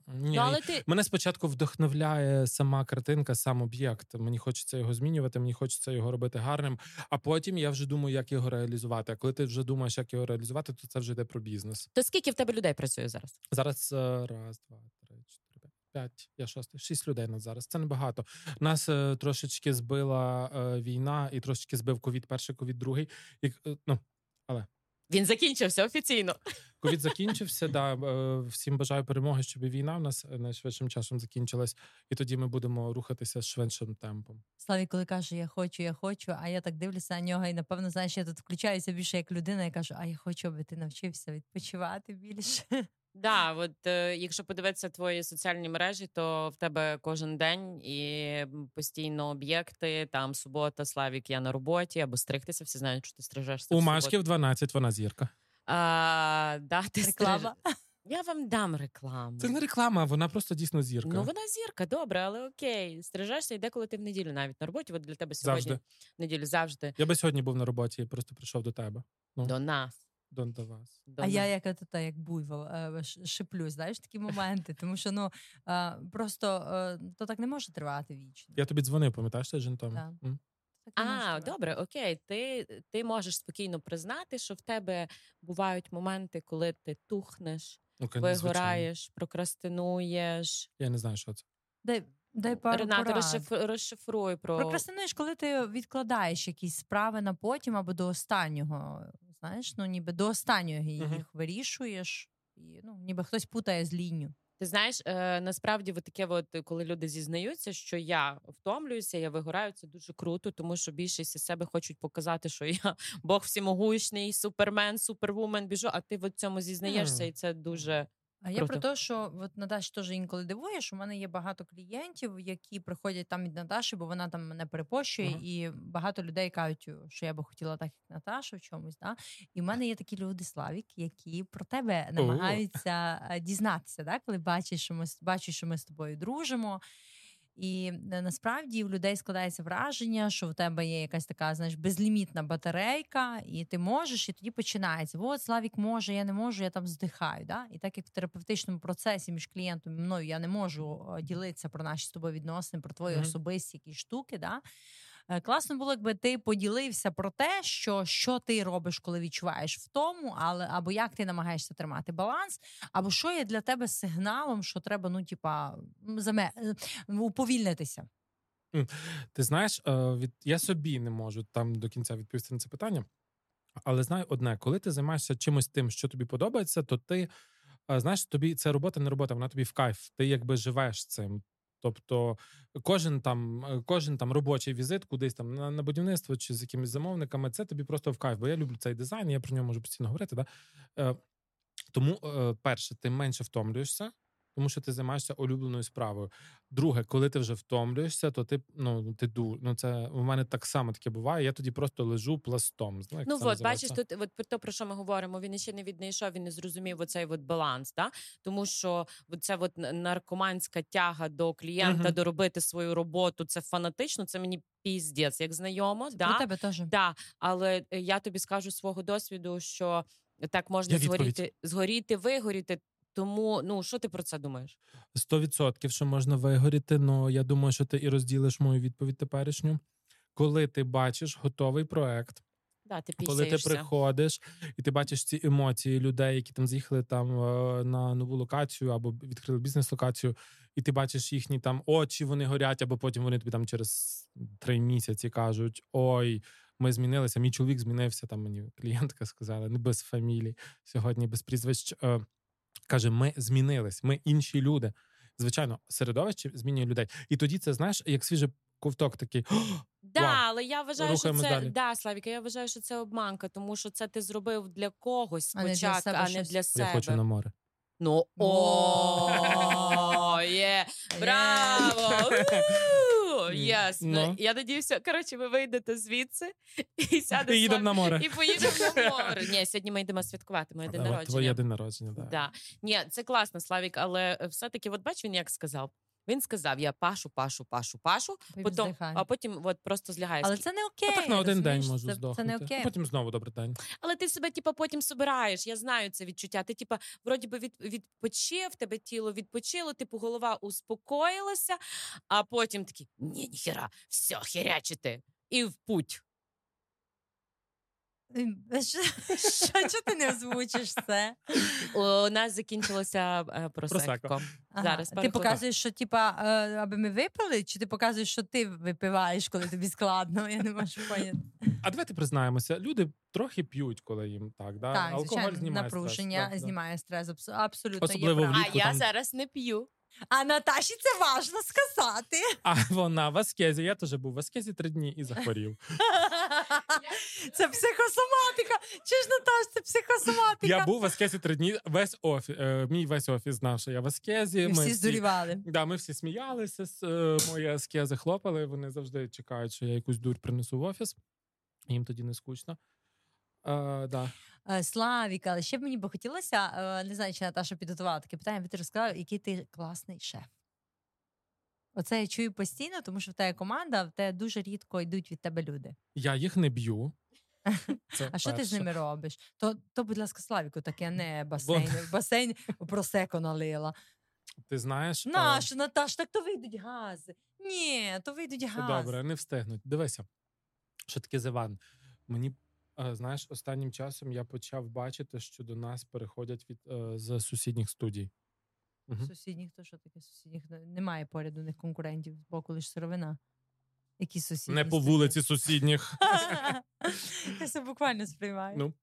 Ні, ну, але ти... Мене спочатку вдохновляє сама картинка, сам об'єкт. Мені хочеться його змінювати, мені хочеться його робити гарним. А потім я вже думаю, як його реалізувати. А коли ти вже думаєш, як його реалізувати, то це вже йде про бізнес. То скільки в тебе людей працює зараз? Зараз е, раз, два, три, чотири, п'ять. Я шостий, шість людей на зараз. Це небагато. Нас е, трошечки збила е, війна і трошечки збив ковід, перший ковід, другий. І, е, ну але він закінчився офіційно. Ковід закінчився. Да, е, всім бажаю перемоги, щоб війна в нас найшвидшим часом закінчилась, і тоді ми будемо рухатися швидшим темпом. Славі, коли каже, я хочу, я хочу. А я так дивлюся на нього, і напевно, знаєш, я тут включаюся більше як людина. Я кажу, а я хочу, аби ти навчився відпочивати більше. Да, от е, якщо подивитися твої соціальні мережі, то в тебе кожен день і постійно об'єкти. Там субота, Славік, я на роботі або стригтися. Всі знають, що ти стрижешся. У Машки в 12 вона зірка. А, да, ти Реклама. Я вам дам рекламу. Це не реклама, вона просто дійсно зірка. Ну вона зірка, добре, але окей. Стрижешся і деколи ти в неділю навіть на роботі. От для тебе сьогодні завжди. неділю завжди. Я би сьогодні був на роботі, просто прийшов до тебе. Ну. До нас. До, до вас. А я як та, як буйвол е, шиплю, знаєш такі моменти, тому що ну просто е, то так не може тривати вічно. Я тобі дзвонив, пам'ятаєш цей жінтом? Так. А, добре, окей. Ти ти можеш спокійно признати, що в тебе бувають моменти, коли ти тухнеш, okay, вигораєш, прокрастинуєш. Я не знаю, що це. Дай дай пару Рената, розшиф... розшифруй про прокрастинуєш, коли ти відкладаєш якісь справи на потім або до останнього. Знаєш, ну ніби до останнього їх uh-huh. вирішуєш, і ну ніби хтось путає з лінію. Ти знаєш, е, насправді от таке, от, коли люди зізнаються, що я втомлююся, я вигораю, це дуже круто, тому що більшість із себе хочуть показати, що я Бог всімогучний, супермен, супервумен біжу, а ти в цьому зізнаєшся, mm. і це дуже а я про те, що от Наташ теж інколи дивує, що у мене є багато клієнтів, які приходять там від Наташі, бо вона там мене перепощує, uh-huh. і багато людей кажуть, що я би хотіла так, як Наташа в чомусь. Да? І в мене є такі люди, Славік, які про тебе намагаються uh-huh. дізнатися, да? коли бачиш, що ми бачиш, що ми з тобою дружимо. І е, насправді в людей складається враження, що в тебе є якась така, знаєш, безлімітна батарейка, і ти можеш, і тоді починається. От Славік може, я не можу, я там здихаю. Да? І так як в терапевтичному процесі між клієнтом і мною я не можу ділитися про наші з тобою відносини, про твої mm-hmm. особисті якісь штуки. Да? Е, класно було, якби ти поділився про те, що що ти робиш, коли відчуваєш втому, але або як ти намагаєшся тримати баланс, або що є для тебе сигналом, що треба, ну типа заме е, уповільнитися. Ти знаєш, е, від я собі не можу там до кінця відповісти на це питання, але знаю одне, коли ти займаєшся чимось тим, що тобі подобається, то ти знаєш, тобі це робота, не робота, вона тобі в кайф. Ти якби живеш цим. Тобто кожен там е, кожен там робочий візит кудись там на, на будівництво чи з якимись замовниками, це тобі просто в кайф, бо я люблю цей дизайн, я про нього можу постійно говорити. Да? Е, Тому, е, перше, ти менше втомлюєшся, тому що ти займаєшся улюбленою справою. Друге, коли ти вже втомлюєшся, то ти ну ти ду. Ну це у мене так само таке буває. Я тоді просто лежу пластом. Знає, ну от бачиш, тут от про те, про що ми говоримо. Він ще не віднайшов, він не зрозумів оцей от баланс. Да? Тому що це от наркоманська тяга до клієнта, uh-huh. доробити свою роботу. Це фанатично. Це мені піздець, як знайомо. Це да? Про тебе теж. Да. Але е, я тобі скажу свого досвіду, що. Так можна згоріти, згоріти, вигоріти тому, ну що ти про це думаєш? Сто відсотків, що можна вигоріти, але я думаю, що ти і розділиш мою відповідь теперішню. Коли ти бачиш готовий проект, да, ти коли ти приходиш і ти бачиш ці емоції людей, які там з'їхали там е, на нову локацію або відкрили бізнес-локацію, і ти бачиш їхні там очі, вони горять, або потім вони тобі там через три місяці кажуть: Ой, ми змінилися. Мій чоловік змінився. Там мені клієнтка сказала, не без фамілії сьогодні, без прізвищ. Каже: ми змінились, ми інші люди. Звичайно, середовище змінює людей. І тоді це знаєш, як свіжий ковток такий. Да, Вау. але я вважаю, Рухаємо що це далі. да, Славіка. Я вважаю, що це обманка, тому що це ти зробив для когось спочатку, а не для себе. Я хочу на море. Ну о, є браво! Ясно. Я надіюся, коротше, ви вийдете звідси і сядете і їдемо на море. І поїдемо на море. Ні, сьогодні ми йдемо святкувати моє день народження. Твоє день народження, так. да. Ні, це класно, Славік, але все-таки, от бач, він як сказав. Він сказав: я пашу, пашу, пашу, пашу, потім, а потім от просто злягає. Але це не окей. А так на один день можу здохнути. Це не окей. А потім знову добрий день. Але ти себе, типу, потім собираєш. Я знаю це відчуття. Ти, типу, вроді би від, відпочив, тебе тіло відпочило, типу, голова успокоїлася, а потім такий ні, ніхера, все, херячити. І в путь. Що ти не озвучиш це? У нас закінчилося е, просекко. Зараз Ти показуєш, що типа, е, аби ми випили, чи ти показуєш, що ти випиваєш, коли тобі складно? Я не можу поняти. А давайте признаємося, люди трохи п'ють, коли їм так. Да? Так, Алкоголь знімає напруження, стрес. знімає стрес. Абсолютно Особливо є влітку. А я зараз не п'ю. А Наташі це важно сказати. А вона в Аскезі. Я теж був в Аскезі три дні і захворів. Це психосоматика. Чи ж Наташ, це психосоматика? Я був в Аскезі три дні. Весь офіс, е, мій весь офіс знав, що я в Аскезі. Ми, всі здурівали. Да, ми всі сміялися з е, мої аскези хлопали. Вони завжди чекають, що я якусь дурь принесу в офіс. Їм тоді не скучно. Е, да. Е, Славік, але ще б мені би хотілося, е, не знаю, чи Наташа підготувала таке питання, бо ти розказав, який ти класний шеф. Оце я чую постійно, тому що в тебе команда, в тебе дуже рідко йдуть від тебе люди. Я їх не б'ю. Це а що ти з ними робиш? То, то будь ласка, Славіку, таке не басейн. Басейн просеко налила. Ти знаєш, Наш, Наташ, так то вийдуть гази. Ні, то вийдуть гази. добре, не встигнуть. Дивися, що таке Зеван. Мені знаєш, останнім часом я почав бачити, що до нас переходять від е, з сусідніх студій. Сусідніх, то що таке сусідніх? Немає поряд у них конкурентів боку лише сировина. Які сусідні? Не по вулиці сусідніх. Я це буквально сприймаю. Ну,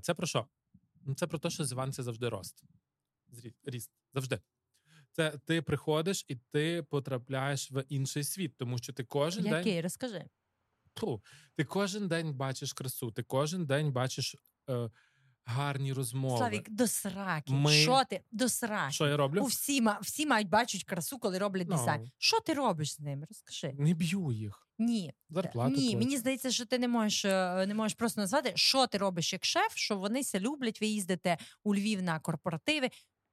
Це про що? Ну, Це про те, що Зеван це завжди рост. Ріст. Завжди. Це ти приходиш і ти потрапляєш в інший світ, тому що ти кожен день. Який? Розкажи. Фу, ти кожен день бачиш красу, ти кожен день бачиш е, гарні розмови. Славік, до сраки. Ми- Що ти? До сраки. Що я роблю? У всі, всі мають бачать красу, коли роблять Ну. дизайн. Що ти робиш з ними? Розкажи. Не б'ю їх. Ні. Зарплату Ні, плачу. мені здається, що ти не можеш е, не можеш просто назвати, що ти робиш як шеф, що вони це люблять. Ви їздите у Львів на корпоративи.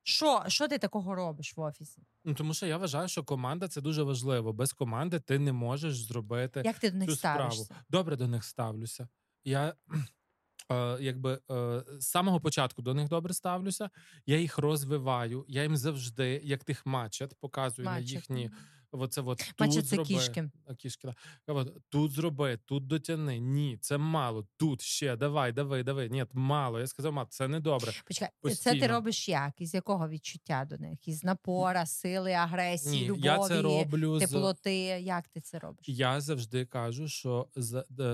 Що, що ти такого робиш в офісі? Ну тому що я вважаю, що команда це дуже важливо. Без команди ти не можеш зробити Як ти до них цю ставишся? справу. Добре до них ставлюся. Я е, якби е, з самого початку до них добре ставлюся. Я їх розвиваю. Я їм завжди, як тих мачет, показую Мачет. на їхні. Оце от тут Мачет це зроби. кішки. Кішки да. От, тут зроби, тут дотяни. Ні, це мало. Тут ще давай, давай, давай. Ні, мало. Я сказав, мат, це не добре. Почекай, це ти робиш як? Із якого відчуття до них? Із напора, сили, агресії, Ні, любові, я це роблю з. Як ти це робиш? Я завжди кажу, що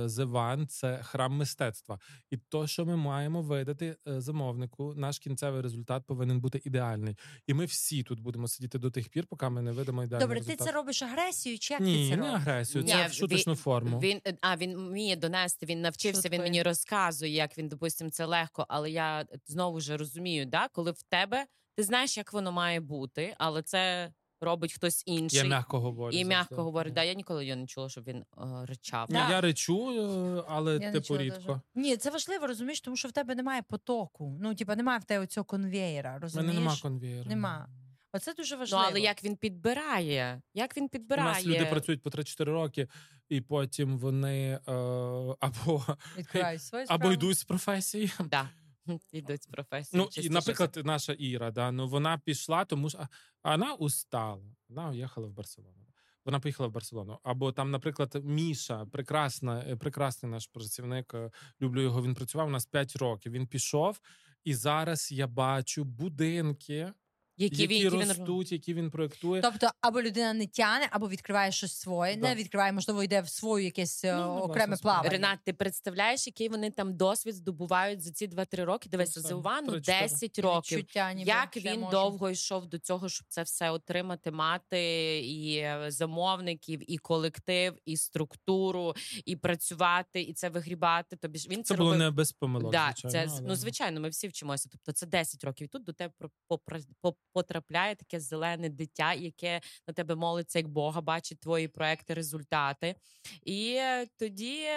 Зеван це храм мистецтва, і то, що ми маємо видати е, замовнику, наш кінцевий результат повинен бути ідеальний. І ми всі тут будемо сидіти до тих пір, поки ми не видамо ідеальний Добре, результат. ти це робиш агресією, чи як ти Ні, це не робиш? агресію, Ні, це в шуточну він- форму. Він а він вміє донести. Він навчився. Шуткою. Він мені розказує, як він допустимо, це легко. Але я знову ж розумію, да, коли в тебе ти знаєш, як воно має бути, але це робить хтось інший. Я м'яко говорю. і м'яко говорить. Да, я ніколи його не чула, щоб він е, ричав. Ні, Да. Я речу, е, але Я типу рідко. даже. Ні, це важливо, розумієш, тому що в тебе немає потоку. Ну, типа, немає в тебе цього конвеєра. У мене Розумієш? нема конвеєра. Нема. Оце дуже Ну, важливо. але як він підбирає? Як він У підбирає? нас люди працюють по 3-4 роки, і потім вони е, або, відкривають свою або йдуть з професії, Да. Йдуть з професії. Ну, і, наприклад, наша Іра, да, ну вона пішла, тому що а вона устала. Вона уїхала в Барселону. Вона поїхала в Барселону. Або там, наприклад, Міша, прекрасна, е, прекрасний наш працівник. е, Люблю його. Він працював у нас 5 років. Він пішов, і зараз я бачу будинки, які, які, він, які він ростуть, які він проєктує. Тобто, або людина не тяне, або відкриває щось своє, Да. не відкриває, можливо, йде в свою якесь е, Ну, окреме власне, плавання. Ренат, ти представляєш, який вони там досвід здобувають за ці 2-3 роки? Дивися, Ну, за Увану 10 років. Відчуття, ніби Як він можу. довго йшов до цього, щоб це все отримати, мати і е, замовників, і колектив, і структуру, і працювати, і це вигрібати. Тобі ж він це, Це було робив. не без помилок. Да, звичайно, це але- ну звичайно, ми всі вчимося. Тобто це 10 років. І тут до тебе про- попра- по- потрапляє таке зелене дитя, яке на тебе молиться як Бога, бачить твої проекти, результати. І е, тоді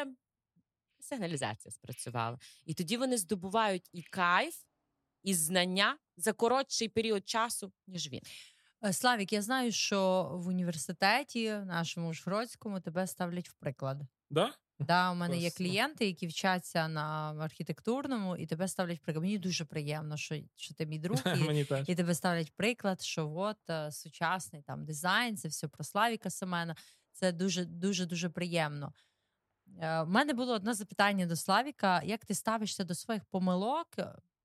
сигналізація спрацювала. І тоді вони здобувають і кайф, і знання за коротший період часу, ніж він. Е, Славік, я знаю, що в університеті нашому Жгородському тебе ставлять в приклад. Да? Да, у мене є клієнти, які вчаться на архітектурному, і тебе ставлять приклад. Мені дуже приємно, що, що ти мій друг, і, і тебе ставлять приклад, що от е, сучасний там дизайн, це все про Славіка Семена. Це дуже дуже дуже приємно. Е, У мене було одне запитання до Славіка: як ти ставишся до своїх помилок?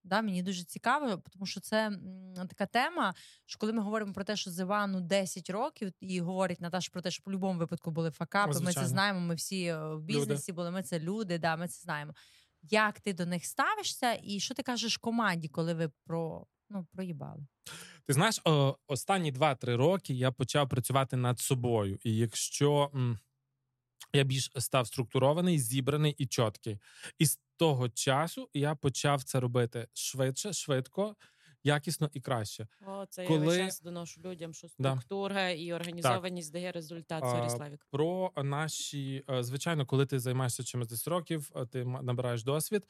Да, мені дуже цікаво, тому що це м, така тема. Що коли ми говоримо про те, що Зивану 10 років, і говорить Наташа про те, що в будь-якому випадку були факапи. Ми це знаємо. Ми всі е, в бізнесі були. Ми це люди. Да, ми це знаємо. Як ти до них ставишся, і що ти кажеш команді, коли ви про ну проїбали? Ти знаєш, о, останні 2-3 роки я почав працювати над собою. І якщо м, я більш став структурований, зібраний і чіткий. І того часу я почав це робити швидше, швидко, якісно і краще. О, це Коли- я весь час доношу людям, що Да. структура і організованість дає результат. Сорі, Славік. Про наші, е, звичайно, коли ти займаєшся чимось 10 років, е, ти набираєш досвід.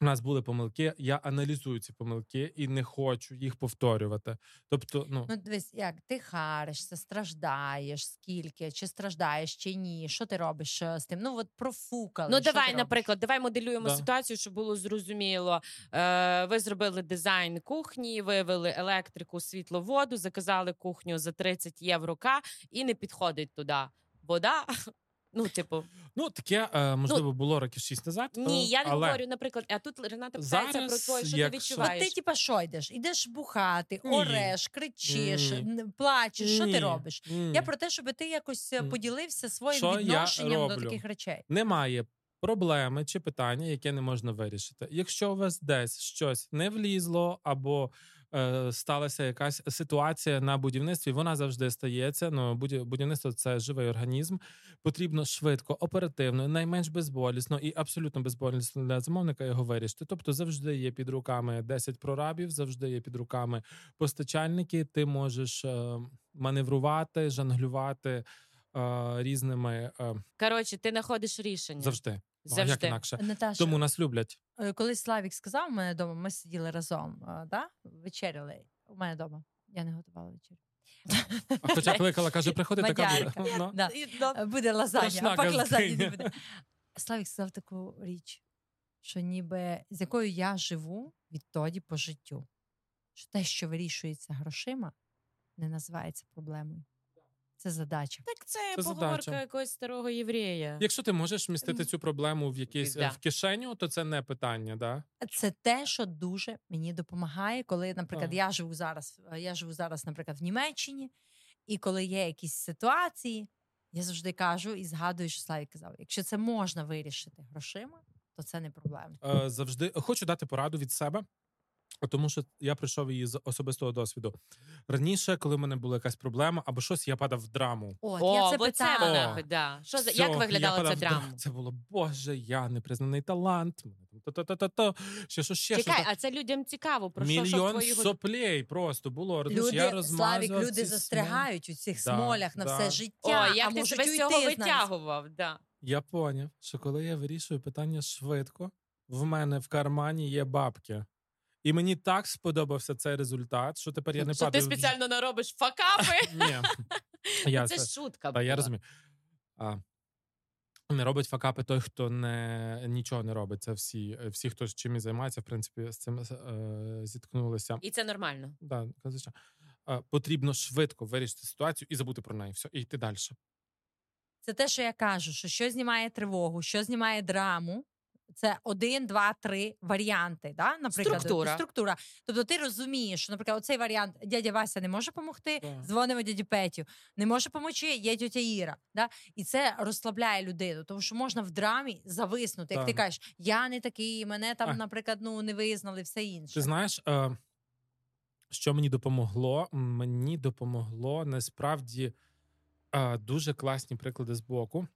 У нас були помилки. Я аналізую ці помилки і не хочу їх повторювати. Тобто, ну Ну, дивись, як ти харишся, страждаєш, скільки, чи страждаєш, чи ні? Що ти робиш е, з тим? Ну от профукали. Ну, давай, робиш? наприклад, давай моделюємо Да. ситуацію, щоб було зрозуміло. Е, ви зробили дизайн кухні, вивели електрику, світло, воду, заказали кухню за 30 євро К і не підходить туди вода. Ну, типу, Ну, таке е, можливо було років шість назад. ні, е, я не але говорю, наприклад, а тут Рената питається про твоє, що якщо- ти От ти, типа, що йдеш? Ідеш бухати, Ні. ореш, кричиш, Ні. плачеш. Що ти робиш? ні. Я про те, щоб ти якось е, Ні. поділився своїм Що я відношенням до таких речей. Немає проблеми чи питання, яке не можна вирішити. Якщо у вас десь щось не влізло або сталася якась ситуація на будівництві, вона завжди стається. Ну, будів- будівництво це живий організм. Потрібно швидко, оперативно, найменш безболісно і абсолютно безболісно для замовника його вирішити. Тобто, завжди є під руками 10 прорабів, завжди є під руками постачальники. Ти можеш е, маневрувати, жонглювати. е, Різними е, Коротше, ти знаходиш рішення. завжди. Ну, а Завжди. Як інакше? Наташа, Тому нас люблять. е, коли Славік сказав у мене вдома, ми сиділи разом, е, да? вечеряли у мене вдома. Я не готувала вечерю. А хоча кликала, каже, приходи така буде. Ну. Да. Е, Буде лазанья, а пак лазаньї не буде. Славік сказав таку річ, що ніби з якою я живу відтоді по життю. Що те, що вирішується грошима, не називається проблемою. Це задача. Так це, Це поговорка задача. якогось старого єврея. Якщо ти можеш вмістити цю проблему в якийсь Да. в кишеню, то це не питання, да? Це те, що дуже мені допомагає, коли, наприклад, Так. я живу зараз. е, Я живу зараз, наприклад, в Німеччині, і коли є якісь ситуації, я завжди кажу і згадую, що Славік казав: якщо це можна вирішити грошима, то це не проблема. Е, завжди хочу дати пораду від себе, тому що я прийшов її з особистого досвіду. Раніше, коли в мене була якась проблема або щось, я падав в драму. От О, я це бо це питала. вона, О. да. Що за як виглядала ця в драма? Це було Боже, я непризнаний талант. То-то-то-то, ще що ще Чекай, що. а це людям цікаво. Про що, що Мільйон твої соплей просто було. Люди, я Славік, люди ці застрягають у цих Да, смолях на да. все життя. О, як а ти себе з цього витягував? Да. Я поняв, що коли я вирішую питання швидко, в мене в кармані є бабки. І мені так сподобався цей результат, що тепер я не Що ти падаю. в- спеціально наробиш факапи? Ні. Я Це це- шутка. Та, я розумію. А, не робить факапи той, хто не, нічого не робить. Це всі, всі, хто чим і займається, в принципі, з цим е, зіткнулися. І це нормально. Да, звичайно. Е, потрібно швидко вирішити ситуацію і забути про неї. Все, і йти далі. Це те, що я кажу, що що знімає тривогу, що знімає драму. Це один, два, три варіанти. Да? Наприклад, Структура. структура. Тобто ти розумієш, що, наприклад, оцей варіант дядя Вася не може допомогти, Так. дзвонимо дяді Петю, не може допомогти, є тетя Іра. Да? І це розслабляє людину, тому що можна в драмі зависнути. Як ти кажеш, я не такий, мене там, А. наприклад, ну не визнали, все інше. Ти знаєш, е, що мені допомогло? Мені допомогло насправді е, дуже класні приклади з боку.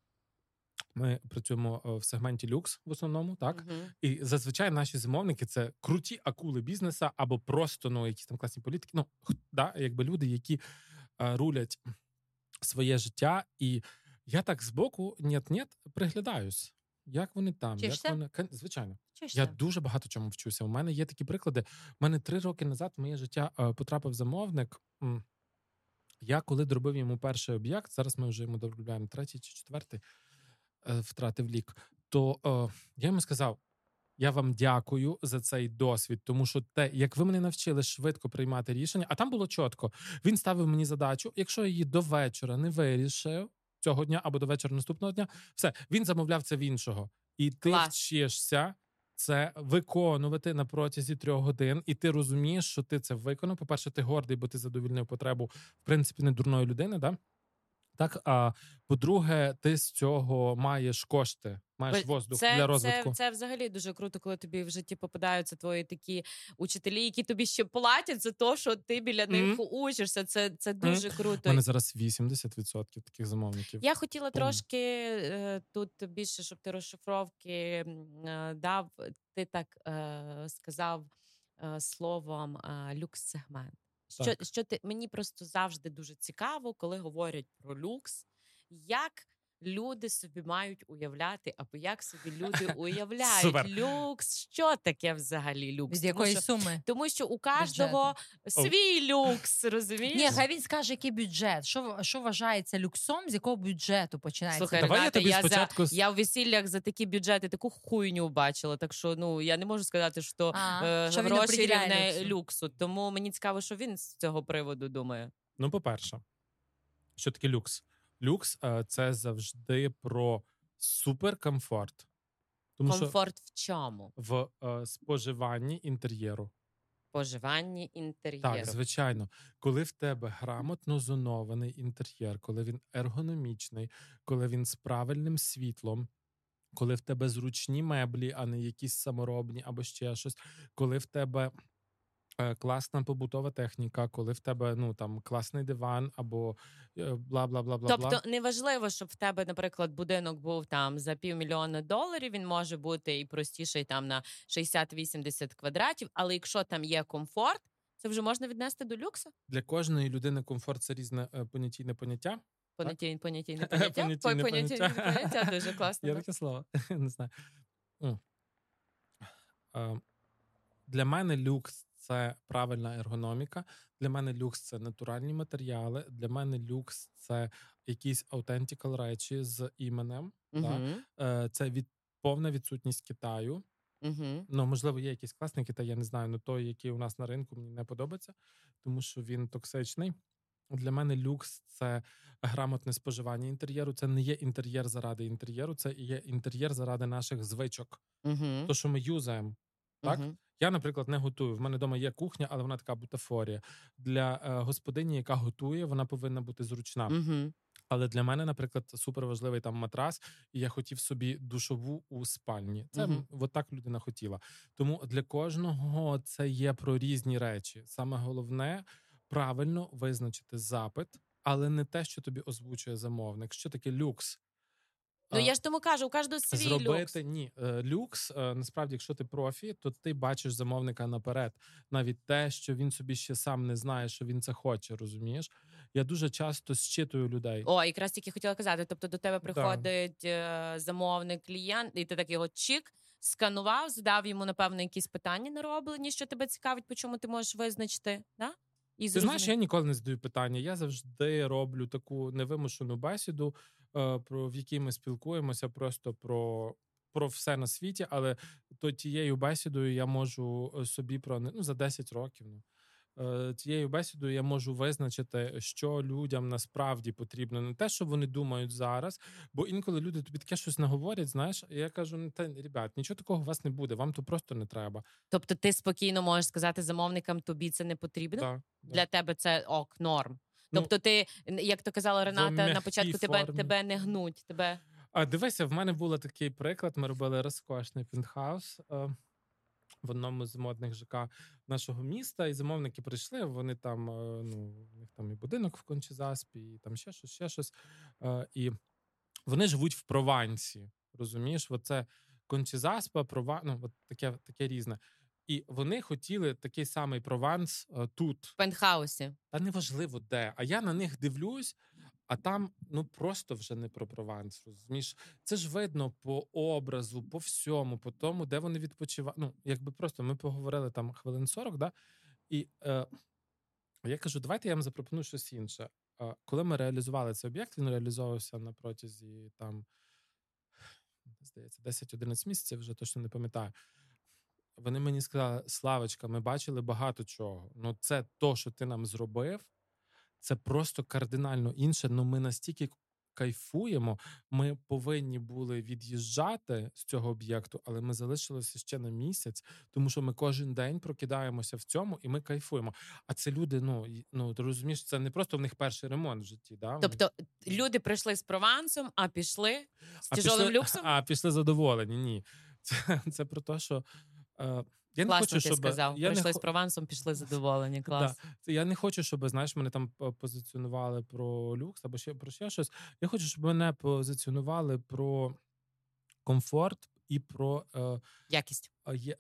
Ми працюємо е, в сегменті люкс в основному, так Мгм. і зазвичай наші замовники це круті акули бізнеса або просто ну якісь там класні політики. Ну да, якби люди, які е, рулять своє життя, і я так збоку, нет-нет, приглядаюсь. як вони там, Вчишся? як вони звичайно. Вчишся? Я дуже багато чому вчуся. У мене є такі приклади. У мене три роки назад в моє життя е, потрапив замовник. Я коли доробив йому перший об'єкт, зараз ми вже йому доробляємо третій чи четвертий, втратив лік. То е, я йому сказав: я вам дякую за цей досвід, тому що те, як ви мене навчили швидко приймати рішення, а там було чітко. Він ставив мені задачу. Якщо я її до вечора не вирішив цього дня або до вечора наступного дня, все він замовляв це в іншого, і ти Клас. вчишся це виконувати на протязі трьох годин, і ти розумієш, що ти це виконав. По перше, ти гордий, бо ти задовільнив потребу в принципі не дурної людини. Да? Так, а по-друге, ти з цього маєш кошти, маєш воздух це, для розвитку. Це, це взагалі дуже круто, коли тобі в житті попадаються твої такі учителі, які тобі ще платять за те, що ти біля них Мгм. учишся. Це, це дуже У круто. мене зараз 80% таких замовників. Я хотіла Пум. трошки е, тут більше, щоб ти розшифровки е, дав. Ти так е, сказав е, словом е, люкс-сегмент. Що, що ти мені просто завжди дуже цікаво, коли говорять про люкс, як люди собі мають уявляти, або як собі люди уявляють Супер. люкс. Що таке взагалі люкс? Тому якої що, суми? тому що у кожного свій люкс, розумієш? Ні, хай він скаже, який бюджет. Що, що вважається люксом, з якого бюджету починається? Слухай, Давай я тобі я, спочатку за, я в весіллях за такі бюджети таку хуйню бачила. Так що ну я не можу сказати, що А, е, що гроші рівне люксу. люксу. Тому мені цікаво, що він з цього приводу думає. Ну, по-перше, що таке люкс? Люкс е, це завжди про суперкомфорт. Тому що Комфорт в чому? в е, споживанні інтер'єру. Поживанні інтер'єру. Так, звичайно, коли в тебе грамотно зонований інтер'єр, коли він ергономічний, коли він з правильним світлом, коли в тебе зручні меблі, а не якісь саморобні або ще щось, коли в тебе. Е, Класна побутова техніка, коли в тебе ну там класний диван або е, бла бла бла бла. Тобто неважливо, щоб в тебе, наприклад, будинок був там за півмільйона доларів. Він може бути і простіший там на 60-80 квадратів. Але якщо там є комфорт, це вже можна віднести до люксу. Для кожної людини комфорт це різне е, понятійне поняття. Понятійне понятійне поняття. Понятійне поняття. поняття дуже класно. Да. таке слово, не знаю. Для мене люкс це правильна ергономіка. Для мене люкс це натуральні матеріали. Для мене люкс це якісь authentical речі з іменем. так? Мгм. Е, Це від повна відсутність Китаю. Мгм. Ну, можливо, є якийсь класний Китай, я не знаю, але той, який у нас на ринку, мені не подобається, тому що він токсичний. Для мене люкс це грамотне споживання інтер'єру. Це не є інтер'єр заради інтер'єру, це є інтер'єр заради наших звичок. Мгм. То, що ми юзаємо. так? Мгм. Я, наприклад, не готую. В мене вдома є кухня, але вона така бутафорія. Для е, господині, яка готує, вона повинна бути зручна. Мгм. Але для мене, наприклад, супер важливий там матрас, і я хотів собі душову у спальні. Це от так людина хотіла. Тому для кожного це є про різні речі. Саме головне правильно визначити запит, але не те, що тобі озвучує замовник. Що таке люкс? Ну А, я ж тому кажу, у кожного свій Зробити люкс. ні. Е, Люкс, е, насправді, якщо ти профі, то ти бачиш замовника наперед. Навіть те, що він собі ще сам не знає, що він це хоче, розумієш? Я дуже часто зчитую людей. О, якраз тільки хотіла казати. Тобто до тебе приходить е, замовник, клієнт, і ти так його чик. Сканував, задав йому, напевно, якісь питання нероблені, що тебе цікавить, по чому ти можеш визначити. Да? І Ти знаєш, я ніколи не задаю питання. Я завжди роблю таку невимушену бесіду, про в якій ми спілкуємося просто про. Про все на світі, але то тією бесідою я можу е, собі про ну, за 10 років. Ну е, тією бесідою я можу визначити, що людям насправді потрібно, не те, що вони думають зараз. Бо інколи люди тобі таке щось наговорять. Знаєш, і я кажу: ну та ребят, нічого такого у вас не буде, вам то просто не треба. Тобто ти спокійно можеш сказати замовникам, тобі це не потрібно. Да, да. Для тебе це ок, норм. Ну, Тобто, ти, як то казала Рената, на початку тебе, формі. тебе не гнуть. Тебе А дивися, в мене був такий приклад. Ми робили розкошний пентхаус е, в одному з модних ЖК нашого міста. І замовники прийшли. Вони там, е, ну, у них там і будинок в Кончезаспі, і там ще щось, ще щось. Е, і вони живуть в Провансі. Розумієш, оце Кончезаспа, Прова... ну, от таке, таке різне. І вони хотіли такий самий Прованс е, тут. в пентхаусі. Та неважливо де. А я на них дивлюсь. А там ну просто вже не про Прованс. Розумієш, це ж видно по образу, по всьому, по тому, де вони відпочивають. Ну, якби просто ми поговорили там хвилин 40, да? І е, я кажу, давайте я вам запропоную щось інше. Е, коли ми реалізували цей об'єкт, він реалізовувався на протязі там, здається, 10-11 місяців, вже точно не пам'ятаю. Вони мені сказали, Славочка, ми бачили багато чого. Ну, це то, що ти нам зробив, це просто кардинально інше. Ну ми настільки кайфуємо. Ми повинні були від'їжджати з цього об'єкту, але ми залишилися ще на місяць, тому що ми кожен день прокидаємося в цьому і ми кайфуємо. А це люди. Ну ну ти розумієш, це не просто в них перший ремонт в житті. Да? Тобто люди прийшли з провансом, а пішли з тяжолим люксом? А пішли задоволені. Ні, це це про те, що. Е, Класно не хочу, ти щоб сказав. Я Прийшли не... з провансом, пішли задоволені. Клас. Да. Я не хочу, щоб знаєш, мене там позиціонували про люкс або ще про ще щось. Я хочу, щоб мене позиціонували про комфорт і про е, якість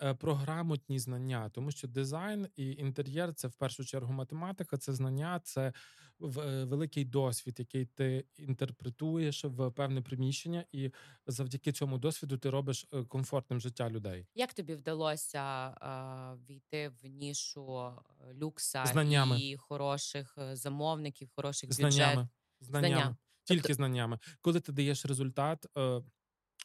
е, про грамотні знання, тому що дизайн і інтер'єр це в першу чергу математика, це знання, це е, великий досвід, який ти інтерпретуєш в певне приміщення, і завдяки цьому досвіду ти робиш комфортним життя людей. Як тобі вдалося е, війти в нішу люкса знаннями. і хороших замовників, хороших бюджет? знаннями, знаннями. Знання. Тільки тобто... знаннями, коли ти даєш результат,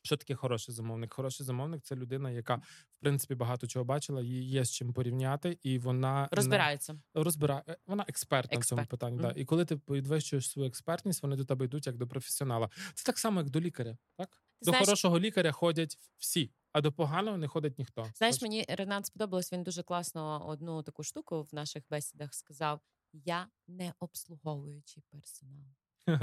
що таке хороший замовник? Хороший замовник це людина, яка в принципі багато чого бачила, її є з чим порівняти, і вона розбирається. Не, розбирає е, вона експертна Експерт. в цьому питанні. Mm. Да. І коли ти підвищуєш свою експертність, вони до тебе йдуть як до професіонала. Це так само, як до лікаря. Так ти до знаєш... хорошого лікаря ходять всі. А до поганого не ходить ніхто. Знаєш, мені Ренат сподобалось. Він дуже класно одну таку штуку в наших бесідах сказав: я не обслуговуючий персонал.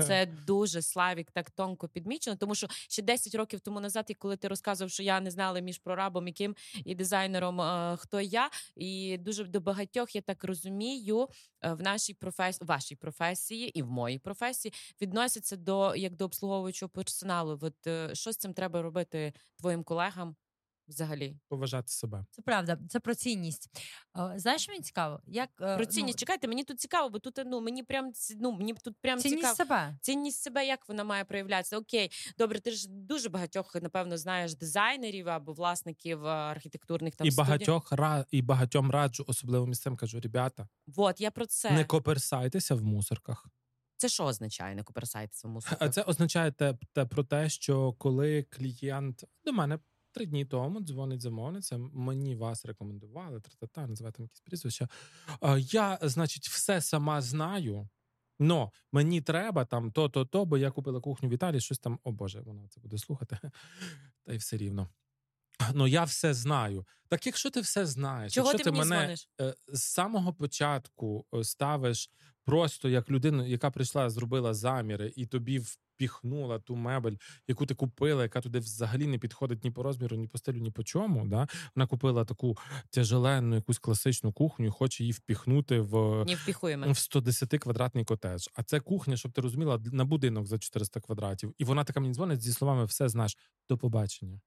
Це дуже Славік так тонко підмічено, тому що ще 10 років тому назад, і коли ти розказував, що я не знала між прорабом, яким і дизайнером, е, хто я, і дуже до багатьох я так розумію, е, в нашій професії, вашій професії і в моїй професії відносяться до як до обслуговуючого персоналу. От е, що з цим треба робити твоїм колегам? Взагалі поважати себе. Це правда, це про цінність. Знаєш, мені цікаво, як е, про цінність. Ну, Чекайте, мені тут цікаво, бо тут ну мені прям ну мені тут прям цінність цікаво. себе. Цінність себе, як вона має проявлятися? Окей, добре, ти ж дуже багатьох, напевно, знаєш дизайнерів або власників е, архітектурних там і багатьох ра і багатьом раджу, особливо місцем кажу, ребята. Вот я про це не коперсайтеся в мусорках. Це що означає не коперсайтеся в мусорках? А це означає те, те про те, що коли клієнт до мене Три дні тому дзвонить замовниця. Мені вас рекомендували, та називайте там якісь прізвища. Я, значить, все сама знаю. Но мені треба там то-то, то, бо я купила кухню в Італії, щось там, о Боже, вона це буде слухати, та й все рівно. Ну я все знаю. Так якщо ти все знаєш, Чого якщо ти, ти мене дзвониш? Е, з самого початку е, ставиш просто як людину, яка прийшла, зробила заміри, і тобі впіхнула ту мебель, яку ти купила, яка туди взагалі не підходить ні по розміру, ні по стилю, ні по чому. Да? Вона купила таку тяжеленну, якусь класичну кухню, і хоче її впіхнути в в 110 квадратний котедж. А це кухня, щоб ти розуміла, на будинок за 400 квадратів. І вона така мені дзвонить зі словами: все знаєш, до побачення.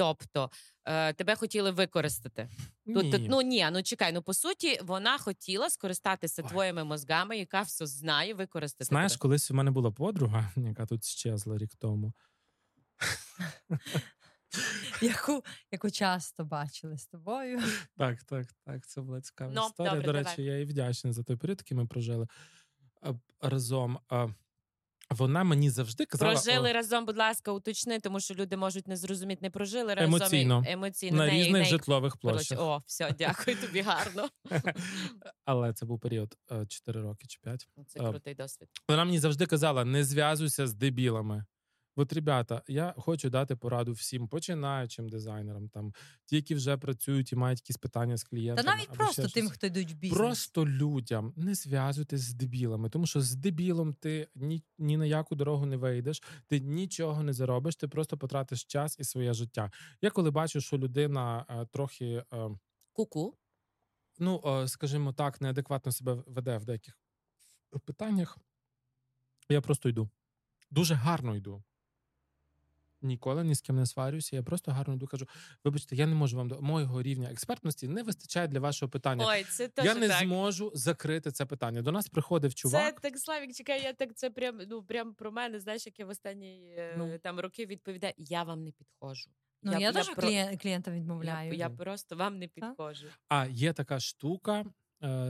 Тобто е, тебе хотіли використати. Тут, тут ну ні, ну чекай. Ну по суті, вона хотіла скористатися Ой. твоїми мозгами, яка все знає, використати. Знаєш, тебе. колись у мене була подруга, яка тут щезла рік тому. Яку яку часто бачили з тобою. Так, так, так. Це була цікава no, історія. Добре, До речі, давай. я їй вдячний за той період, який ми прожили разом. Вона мені завжди казала... Прожили о... разом, будь ласка, уточни, тому що люди можуть не зрозуміти, не прожили разом емоційно, емоційно на неї, різних неї... житлових площах. О, все, дякую тобі гарно. Але це був період 4 роки чи 5. Це крутий досвід. Вона мені завжди казала: не зв'язуйся з дебілами. От, ребята, я хочу дати пораду всім починаючим дизайнерам, там ті, які вже працюють і мають якісь питання з клієнтами. Та навіть просто тим, хто йдуть в бізнес. Просто людям не зв'язуйтесь з дебілами, тому що з дебілом ти ні, ні на яку дорогу не вийдеш, ти нічого не заробиш, ти просто потратиш час і своє життя. Я коли бачу, що людина е, трохи е, ку-ку, ну а, скажімо так, неадекватно себе веде в деяких питаннях, я просто йду. Дуже гарно йду. Ніколи ні з ким не сварюся. Я просто гарно йду кажу: вибачте, я не можу вам до моєго рівня експертності не вистачає для вашого питання. Ой, це теж я не так. зможу закрити це питання. До нас приходив чувак. Це так Славік, чекай, я так це прям ну прям про мене. Знаєш, як я в останні е, Ну. там роки відповідаю, я вам не підходжу. Ну, я, теж про- клієн- клієнтам відмовляю. Я, я просто вам не підходжу. А є така штука: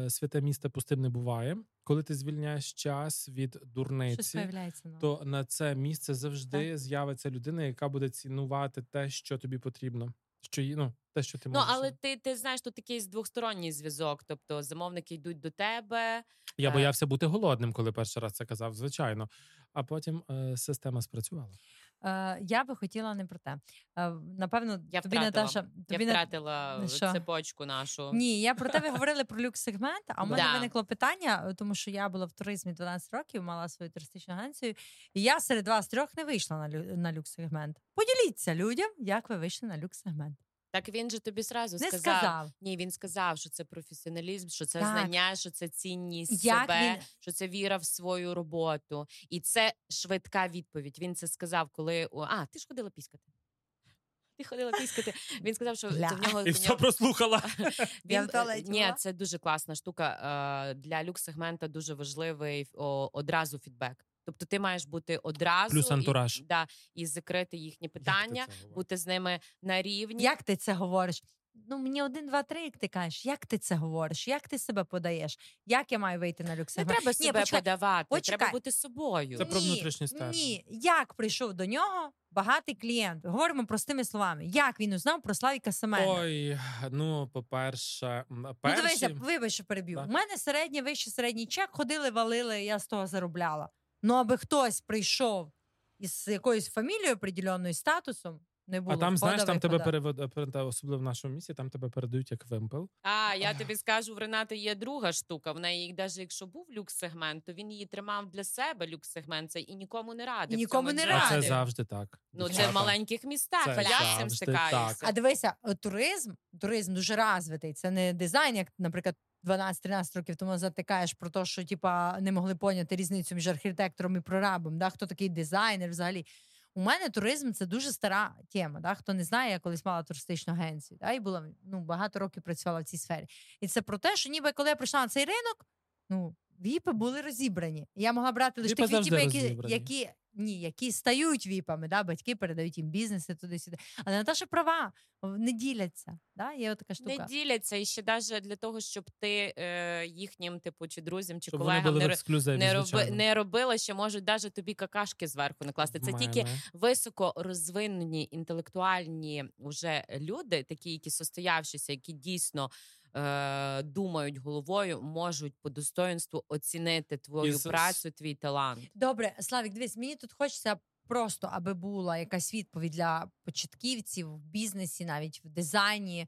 святе місто пустим не буває. Коли ти звільняєш час від дурниці. Ну. то на це місце завжди з'явиться людина, яка буде цінувати те, що тобі потрібно. Що ну, те, що ти Ну але ти, ти знаєш, тут якийсь двосторонній зв'язок. Тобто замовники йдуть до тебе. Я е, боявся бути голодним, коли перший раз це казав, звичайно. А потім е, система спрацювала. Е, я би хотіла не про те. Е, напевно, Я тобі втратила. Наташа. Я Тобі не- втратила Що? цепочку нашу. Ні, я про тебе говорили про люкс-сегмент, а в мене Да. виникло питання, е, тому що я була в туризмі 12 років, мала свою туристичну агенцію, і я серед вас трьох не вийшла на, лю- на люкс-сегмент. Поділіться людям, як ви вийшли на люкс-сегмент. Так він же тобі зразу Не сказав. сказав. Ні, він сказав, що це професіоналізм, що це Так. знання, що це цінність Як себе, він- що це віра в свою роботу. І це швидка відповідь. Він це сказав, коли а ти ж ходила піскати. Ти ходила піскати. Він сказав, що Ля. це в нього І в все нього- прослухала. Він, ні, це дуже класна штука. Е, Для люкс-сегмента дуже важливий одразу фідбек. Тобто ти маєш бути одразу Плюс антураж. І, да, і закрити їхні питання, бути з ними на рівні. Як ти це говориш? Ну, мені один, два, три, як ти кажеш, як ти це говориш, як ти себе подаєш, як я маю вийти на люксер? Не треба Ні, себе почекай, подавати, почекай. треба бути собою. Це про внутрішнє стержень. Ні, як прийшов до нього багатий клієнт? Говоримо простими словами. Як він узнав про Славіка Семена? Ой, ну, по-перше, м, Ну, дивися, вибач, що переб'ю. Так. У мене середній, вищий середній чек, ходили, валили, я з того заробляла. Ну, аби хтось прийшов із якоюсь фамілією определеною статусом, не було. а там, знаєш, там тебе вихода. перевед... особливо в нашому місті, там тебе передають як вимпел. А я тобі скажу, в Ренати є друга штука. В неї, навіть якщо був люкс-сегмент, то він її тримав для себе люкс-сегмент цей і нікому не радив. І нікому не А це завжди так. Ну, це в маленьких містах. Це а я з цим стикаюся. А дивися, туризм, туризм дуже розвитий. Це не дизайн, як, наприклад, 12-13 років тому затикаєш про те, що типа не могли поняти різницю між архітектором і прорабом. Да? Хто такий дизайнер взагалі? У мене туризм це дуже стара тема. Да? Хто не знає, я колись мала туристичну агенцію, да? і була ну, багато років працювала в цій сфері. І це про те, що ніби коли я прийшла на цей ринок, ну віпи були розібрані. Я могла брати лише Віпи тих віпів, які, які ні, які стають віпами, да? батьки передають їм бізнеси туди-сюди. Але Наташа права, не діляться. Да? Є така штука. Не діляться і ще навіть для того, щоб ти е, їхнім, типу, чи друзям, чи Щоб колегам не, не, роби, не робила, ще можуть навіть тобі какашки зверху накласти. Це В тільки високо розвинені інтелектуальні вже люди, такі, які состоявшися, які дійсно е, думають головою, можуть по достоинству оцінити твою І з- працю, твій талант. Добре, Славік, дивись, мені тут хочеться просто, аби була якась відповідь для початківців в бізнесі, навіть в дизайні.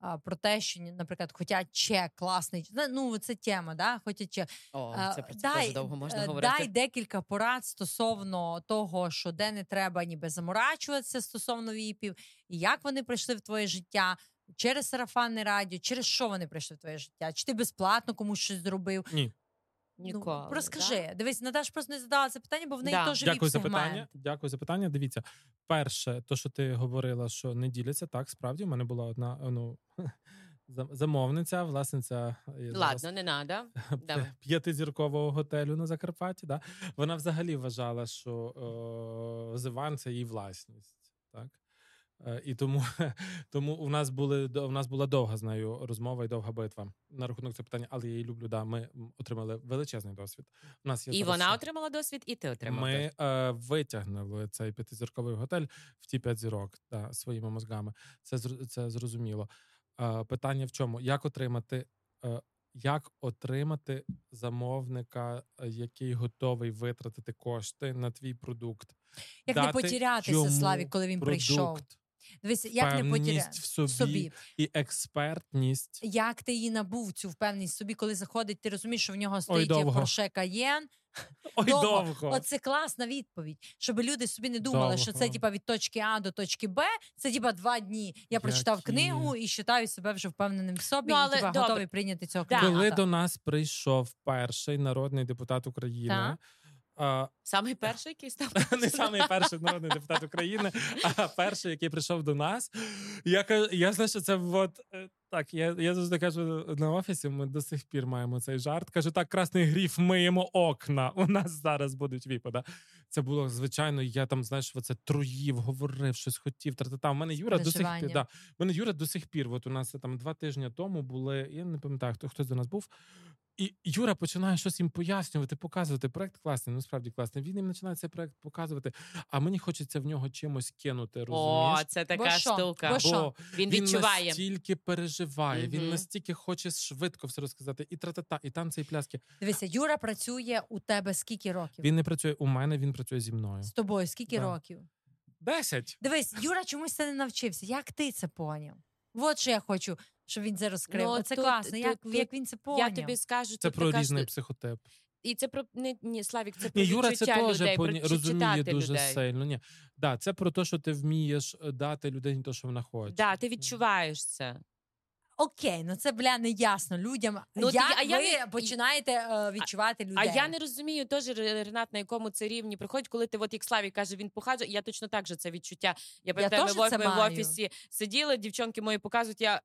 а, Про те, що, наприклад, хочуть чек класний. Ну, це тема, да? Хочуть чек. О, це про це дуже довго можна е, говорити. Дай декілька порад стосовно того, що де не треба ніби заморачуватися стосовно віпів, і як вони прийшли в твоє життя. Через сарафанне радіо, через що вони прийшли в твоє життя? Чи ти безплатно комусь щось зробив? Ні. Ніколи. Ну, розкажи. Дивись, Наташ просто не задала це питання, бо в неї Да. теж Дякую за питання. Дякую за питання. Дивіться, перше, то, що ти говорила, що не діляться, так справді. У мене була одна ну, замовниця, власниця Ладно, не. Давай. п'ятизіркового готелю на Закарпатті. Да? Вона взагалі вважала, що е, Зиван це її власність. Так? Е, І тому, тому у нас були у нас була довга з нею розмова і довга битва на рахунок цього питання, але я її люблю. Да, ми отримали величезний досвід. У нас є І зараз вона отримала досвід, і ти отримав ми е, витягнули цей п'ятизірковий готель в ті п'ять зірок да, своїми мозгами. Це це зрозуміло. Е, питання в чому? Як отримати, е, як отримати замовника, е, який готовий витратити кошти на твій продукт? Як не Дати потерятися, йому Славік, коли він прийшов. Дивись, як не впевненість в собі, собі. і експертність. Як ти її набув цю впевненість в собі, коли заходить, ти розумієш, що в нього стоїть довго. Porsche Cayenne. Ой, Довго. довго. Оце класна відповідь, щоб люди собі не думали, що це Довго. типа від точки А до точки Б. Це типа два дні. Я прочитав Які? книгу і вважаю себе вже впевненим в собі, Ну, і але типа, добре. готовий прийняти цього Да. Коли до нас прийшов перший народний депутат України, Так. А, Самий перший, який став не самий перший народний депутат України, а перший, який прийшов до нас. Я кажу, я знаю, що це от е, так. Я я завжди кажу на офісі. Ми до сих пір маємо цей жарт. Кажу, так, красний гріф, миємо окна. У нас зараз будуть віпада. Це було звичайно. Я там знаєш, оце труїв, говорив, щось хотів. Та У мене Юра до сих пір. Да, У мене Юра до сих пір. От у нас там два тижні тому були. Я не пам'ятаю, хто хтось до нас був. І Юра починає щось їм пояснювати, показувати. Проект класний, насправді класний. Він їм починає цей проект показувати, а мені хочеться в нього чимось кинути. розумієш? О, це така Бо штука. Бо, Бо він відчуває. Він настільки переживає, mm він настільки хоче швидко все розказати. І тра-та-та, і танці, і пляски. Дивися, Юра працює у тебе скільки років? Він не працює у мене, він працює зі мною. З тобою скільки да. років? Десять. Дивись, Юра чомусь це не навчився. Як ти це поняв? От що я хочу щоб він це розкрив. Ну, це тут, класно. Як тут, як він це поняв? Я тобі скажу, це про різний психотип. І це про не ні, Славік, це про ні, Юра це теж людей, про розуміє дуже людей. сильно. Ні, да, це про те, що ти вмієш е, дати людині те, що вона хоче. Да, ти відчуваєш це. Окей, ну це бля не ясно людям. Ну, Як а ви я починаєте е, відчувати людей? А я не розумію теж Ренат, на якому це рівні приходить, коли ти, от як Славі каже, він похаджує. Я точно так же це відчуття. Я пам'ятаю, ми в офісі сиділи, дівчонки мої показують. Я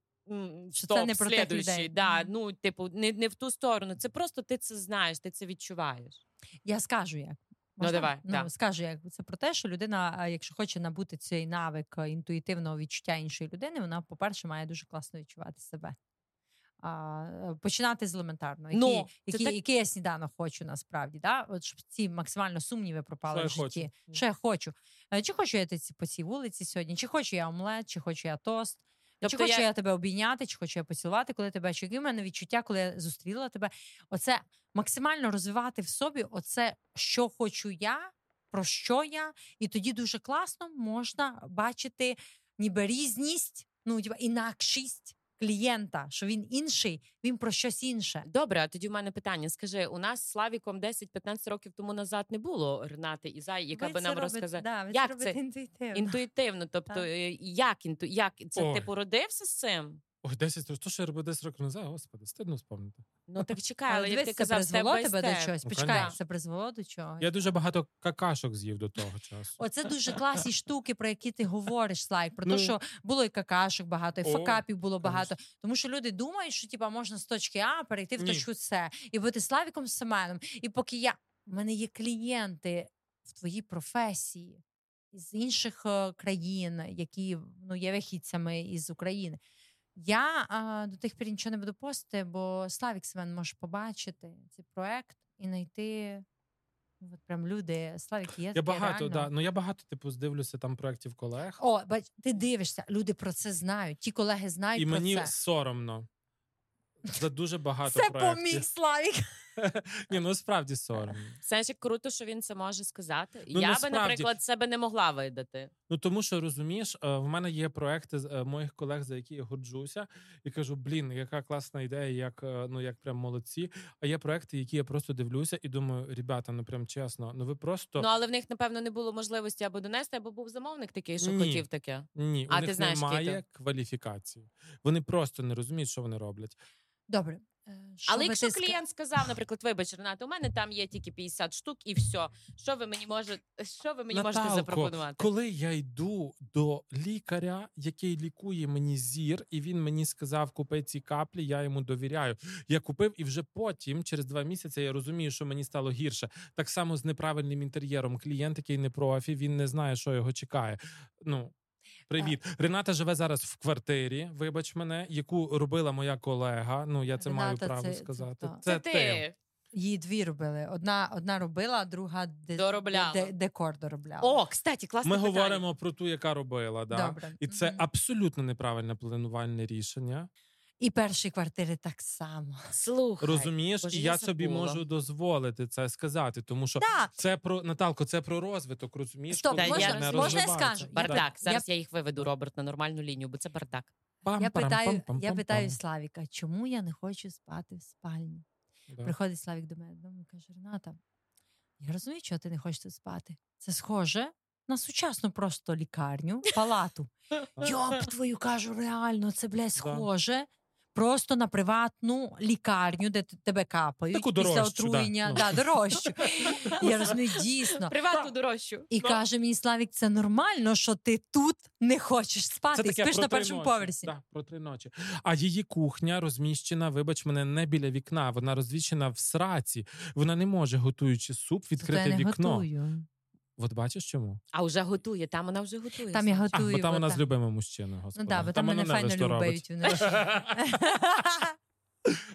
що Стоп, це не про тих людей. Да, Ну, типу, не не в ту сторону. Це просто ти це знаєш, ти це відчуваєш. Я скажу як. Ну, Можна? Ну, давай, ну, да. скажу, як це про те, що людина, якщо хоче набути цей навик інтуїтивного відчуття іншої людини, вона, по-перше, має дуже класно відчувати себе. А, Починати з елементарно, які, ну, які, так... які я сніданок хочу насправді, да? От щоб ці максимально сумніви пропали що в житті. Хочу. Що я хочу? Е, чи хочу я по цій вулиці сьогодні, чи хочу я омлет, чи хочу я тост, Тобто чи хочу я... я тебе обійняти, чи хочу я поцілувати, коли тебе чи Які в мене відчуття, коли я зустріла тебе. Оце максимально розвивати в собі, оце що хочу я, про що я, і тоді дуже класно можна бачити ніби різність, ну інакшість клієнта, що він інший, він про щось інше. Добре, а тоді у мене питання. Скажи, у нас з Славіком 10-15 років тому назад не було Ренати і Зай, яка ви би нам розказала. Да, ви як це інтуїтивно. інтуїтивно. Тобто, е, як інту як це Ой. ти породився з цим? Ой, 10 років. То, що я робив 10 років назад, господи, стидно спомнити. Ну так чекай, але як ти це призвело тебе до чогось. Ну, Почекай, це призвело до чого. Я дуже багато какашок з'їв до того часу. Оце дуже класні штуки, про які ти говориш, Слайк. Про те, ну. що було і какашок багато, і факапів було багато. Тому що люди думають, що типа можна з точки А перейти в точку С і бути Славіком Семеном. І поки я У мене є клієнти в твоїй професії з інших е, країн, які ну є вихідцями із України. Я а, до тих пір нічого не буду постити, бо Славік Семен може побачити цей проект і знайти. Ну, от прям люди, Славік, є я багато, реально. да. Ну я багато типу здивлюся там проєктів колег. О, бач, ти дивишся, люди про це знають. Ті колеги знають. І про мені це. соромно. За дуже багато Це проєктів. поміг Славік. Ні, ну справді соромно. Знаєш, як круто, що він це може сказати. Ну, Я насправді... би, наприклад, себе не могла видати. Ну тому що розумієш, е, в мене є проекти е, моїх колег, за які я горджуся, і кажу: блін, яка класна ідея, як е, ну як прям молодці. А є проекти, які я просто дивлюся і думаю, ребята, ну прям чесно, ну ви просто ну але в них напевно не було можливості або донести, або був замовник такий, що Ні. хотів таке. Ні, а у них ти знаєш, немає кваліфікації. Вони просто не розуміють, що вони роблять. Добре. Е, що Але якщо клієнт сказав, наприклад, вибач, Рената, у мене там є тільки 50 штук, і все. Що ви мені можете, що ви мені Наталко, можете запропонувати? Коли я йду до лікаря, який лікує мені зір, і він мені сказав, купи ці каплі, я йому довіряю. Я купив, і вже потім, через два місяці, я розумію, що мені стало гірше. Так само з неправильним інтер'єром. Клієнт, який не профі, він не знає, що його чекає. Ну Привіт, Рената живе зараз в квартирі. Вибач мене, яку робила моя колега. Ну я це Рената, маю право це, сказати. Це, це, це ти. Її дві робили. Одна одна робила, друга де, доробляла. Де, декор доробляла. О, кстати, класне Ми питання. говоримо про ту, яка робила. Да? Добре. І це mm-hmm. абсолютно неправильне планувальне рішення. І перші квартири так само. Слухай, розумієш, і я, я собі можу дозволити це сказати, тому що да. це про Наталко, це про розвиток. Розумієш, Стоп, можна, я, можна я скажу бардак. Зараз я... я їх виведу, Роберт, на нормальну лінію, бо це бардак. Пам, я питаю, я питаю Славіка, чому я не хочу спати в спальні? Да. Приходить Славік до мене додому і каже: Рената, я розумію, чого ти не хочеш тут спати. Це схоже на сучасну просто лікарню, палату. Йоп, твою кажу, реально, це блядь, схоже просто на приватну лікарню, де тебе капають Таку після дорожчу, отруєння. да. Да, дорожчу. Я розумію, дійсно. Приватну дорожчу. І Ну. каже мені Славік, це нормально, що ти тут не хочеш спати, і спиш на першому ночі. поверсі. Да, про три ночі. А її кухня розміщена, вибач мене, не біля вікна. Вона розвіщена в сраці. Вона не може, готуючи суп, відкрити я не вікно. готую. От бачиш чому? А вже готує, там вона вже готує. Там я А, бо там вона з любими мужчинами, господи. Ну да, бо там мене файно любить.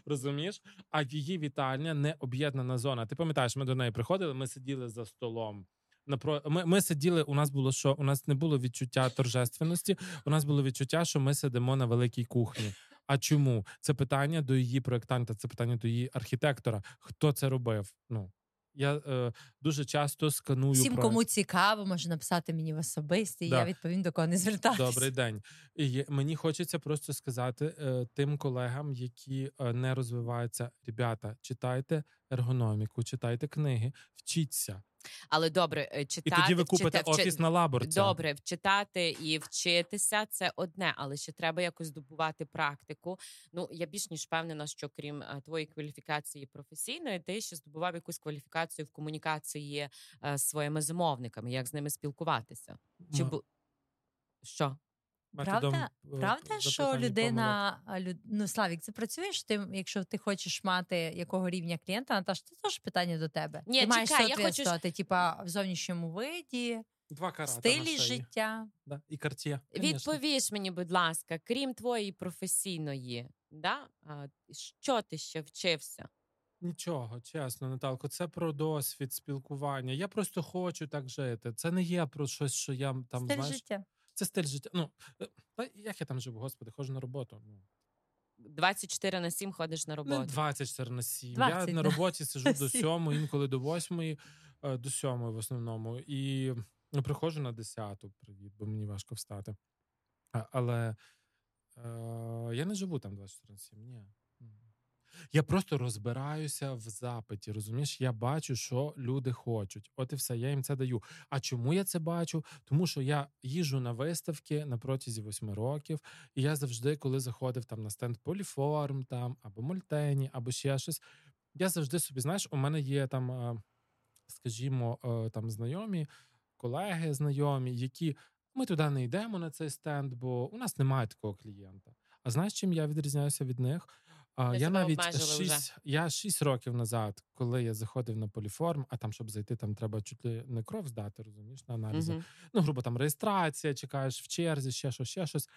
Розумієш? А її вітальня не об'єднана зона. Ти пам'ятаєш, ми до неї приходили, ми сиділи за столом. Напро... Ми, ми сиділи, у нас було що? У нас не було відчуття торжественності, у нас було відчуття, що ми сидимо на великій кухні. А чому? Це питання до її проєктанта, це питання до її архітектора. Хто це робив? Ну я е, дуже часто сканую Всім, про... кому цікаво, може написати мені в особисті, Да. я відповім до кого не звертатися. Добрий день. І мені хочеться просто сказати е, тим колегам, які е, не розвиваються. Ребята, читайте ергономіку, читайте книги, вчіться. Але добре, читати І читати. тоді ви купите вчити- вчи- офіс на лаборця. Добре, вчитати і вчитися це одне, але ще треба якось здобувати практику. Ну я більш ніж впевнена, що крім е, твоєї кваліфікації професійної, ти ще здобував якусь кваліфікацію в комунікації е, з своїми замовниками, як з ними спілкуватися. Чи М- бу... що? Методом, Правда, е, правда, що людина люд... ну, Славік, це працюєш ти, якщо ти хочеш мати якого рівня клієнта, Наташ, це теж питання до тебе. Ні, ти маєш чекай, я хочу типа в зовнішньому виді, Два карата стилі життя. Да. І карт'є. конечно. Відповіж мені, будь ласка, крім твоєї професійної, да? а, що ти ще вчився? Нічого, чесно, Наталко, це про досвід спілкування. Я просто хочу так жити. Це не є про щось, що я там стиль знаєш. життя. Це стиль життя. Ну е, та як я там живу, господи, ходжу на роботу. Ну 24 на 7 ходиш на Не роботу. 24 на 7. 20 я на роботі сиджу до 7. 7, інколи до 8, е, до 7 в основному. І ну, приходжу на 10, привіт, бо мені важко встати. А, але е, я не живу там 24 на 7, ні. Я просто розбираюся в запиті. Розумієш, я бачу, що люди хочуть. От і все, я їм це даю. А чому я це бачу? Тому що я їжу на виставки на протязі восьми років, і я завжди, коли заходив там на стенд Поліформ, там або Мультені, або ще щось, я завжди собі, знаєш, у мене є там, е, скажімо, е, там знайомі, колеги знайомі, які ми туди не йдемо на цей стенд, бо у нас немає такого клієнта. А знаєш, чим я відрізняюся від них? А, я навіть обмежили вже. шість, я шість років назад, коли я заходив на поліформ, а там, щоб зайти, там треба чуть ли не кров здати, розумієш, на аналізи. Мгм. Ну, грубо там реєстрація, чекаєш в черзі, ще щось, ще щось.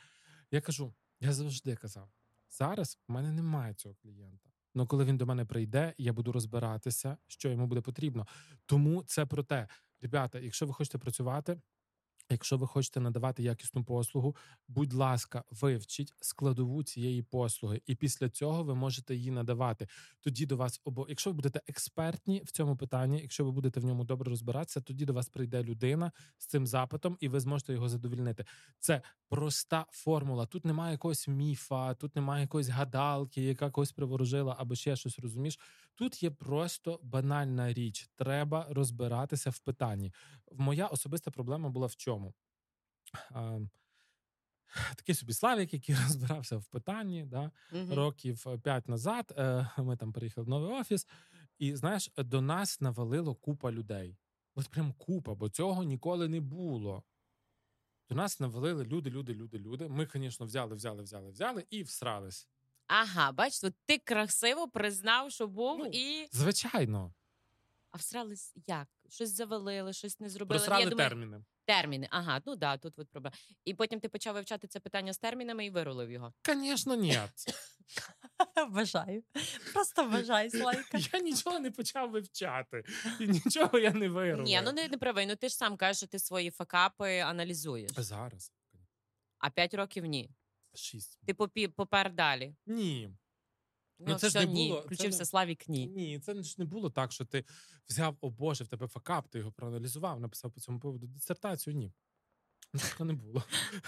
Я кажу, я завжди казав: зараз в мене немає цього клієнта. Ну, коли він до мене прийде, я буду розбиратися, що йому буде потрібно. Тому це про те, ребята, якщо ви хочете працювати. Якщо ви хочете надавати якісну послугу, будь ласка, вивчіть складову цієї послуги, і після цього ви можете її надавати. Тоді до вас обо... якщо ви будете експертні в цьому питанні, якщо ви будете в ньому добре розбиратися, тоді до вас прийде людина з цим запитом, і ви зможете його задовільнити. Це проста формула. Тут немає якогось міфа, тут немає якоїсь гадалки, яка когось приворожила, або ще щось розумієш. Тут є просто банальна річ. Треба розбиратися в питанні. Моя особиста проблема була в чому? Такий собі Славік, який розбирався в питанні, да, Мгм. років п'ять назад. е, Ми там приїхали в новий офіс, і знаєш, до нас навалило купа людей. От прям купа, бо цього ніколи не було. До нас навалили люди, люди, люди, люди. Ми, звісно, взяли, взяли, взяли, взяли і всрались. Ага, бачите, ти красиво признав, що був, Ну, і Звичайно, а всрались як? Щось завалили, щось не зробили. Ну, просрали я думаю, терміни. терміни. Ага, ну да, тут от проблема. І потім ти почав вивчати це питання з термінами і вирулив його. Звісно, ні. Бажаю. Просто бажаю, Славіка. Я нічого не почав вивчати, і нічого я не вирвав. Ні, ну не, не правий. Ну ти ж сам кажеш, що ти свої факапи аналізуєш. зараз. А п'ять років ні. Шість. Ти попі, попер далі. Ні. Ну, Ну, це ж все, не ні. було- це Включився не- Славік ні. Ні, це ж не було так, що ти взяв, о Боже, в тебе факап, ти його проаналізував, написав по цьому поводу дисертацію. Ні. Ну, Такого не було.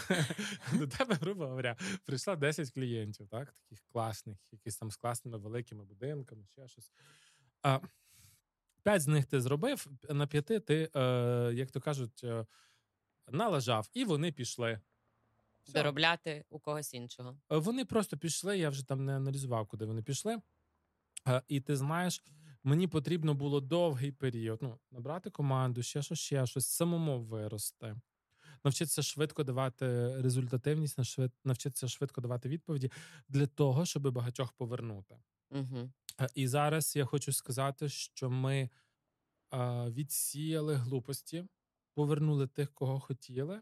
До тебе, грубо говоря, прийшло 10 клієнтів, так, таких класних, якісь там з класними великими будинками, ще щось. А, П'ять з них ти зробив, на п'яти ти, е, як то кажуть, е, налажав, і вони пішли. Доробляти у когось іншого. Е, вони просто пішли. Я вже там не аналізував, куди вони пішли. Е, і ти знаєш, мені потрібно було довгий період. Ну, набрати команду, ще щось, ще щось, самому вирости, навчитися швидко давати результативність, навчитися швидко давати відповіді для того, щоб багатьох повернути. Угу. І зараз я хочу сказати, що ми відсіяли глупості, повернули тих, кого хотіли,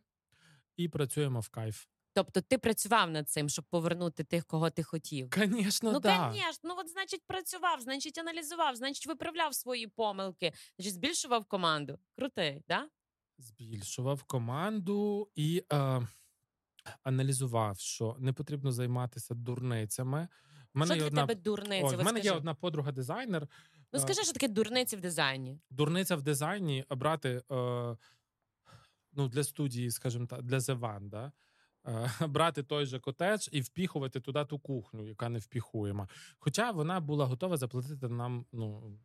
і працюємо в кайф. Тобто ти працював над цим, щоб повернути тих, кого ти хотів. Звісно, ну да. ну от значить працював, значить аналізував, значить виправляв свої помилки, значить збільшував команду. Крутий, да? Збільшував команду і е, аналізував, що не потрібно займатися дурницями. В мене що для одна... тебе дурниця? Ой, в мене є одна подруга дизайнер. Ну скажи, що таке дурниці в дизайні? Дурниця в дизайні брати е, ну, для студії, скажімо так, для One, да? Е, брати той же котедж і впіхувати туди ту кухню, яка не впіхуєма. Хоча вона була готова заплатити нам ну,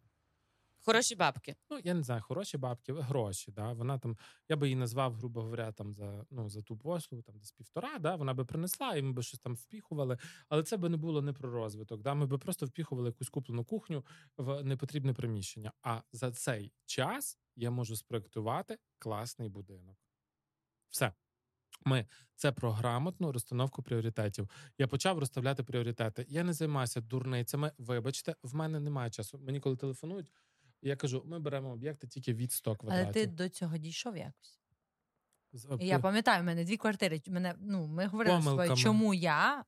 Хороші бабки. Ну, я не знаю, хороші бабки, гроші. Да? Вона там, я би її назвав, грубо говоря, там за ну, за ту послугу, там десь півтора, да? вона би принесла, і ми би щось там впіхували. Але це би не було не про розвиток. Да? Ми би просто впіхували якусь куплену кухню в непотрібне приміщення. А за цей час я можу спроектувати класний будинок. Все. Ми це про грамотну розстановку пріоритетів. Я почав розставляти пріоритети. Я не займаюся дурницями. Вибачте, в мене немає часу. Мені коли телефонують. Я кажу: ми беремо об'єкти тільки від 100 квадратів. Але ти до цього дійшов якось. Я пам'ятаю, в мене дві квартири. Мене, ну, Ми говорили тобою, чому я.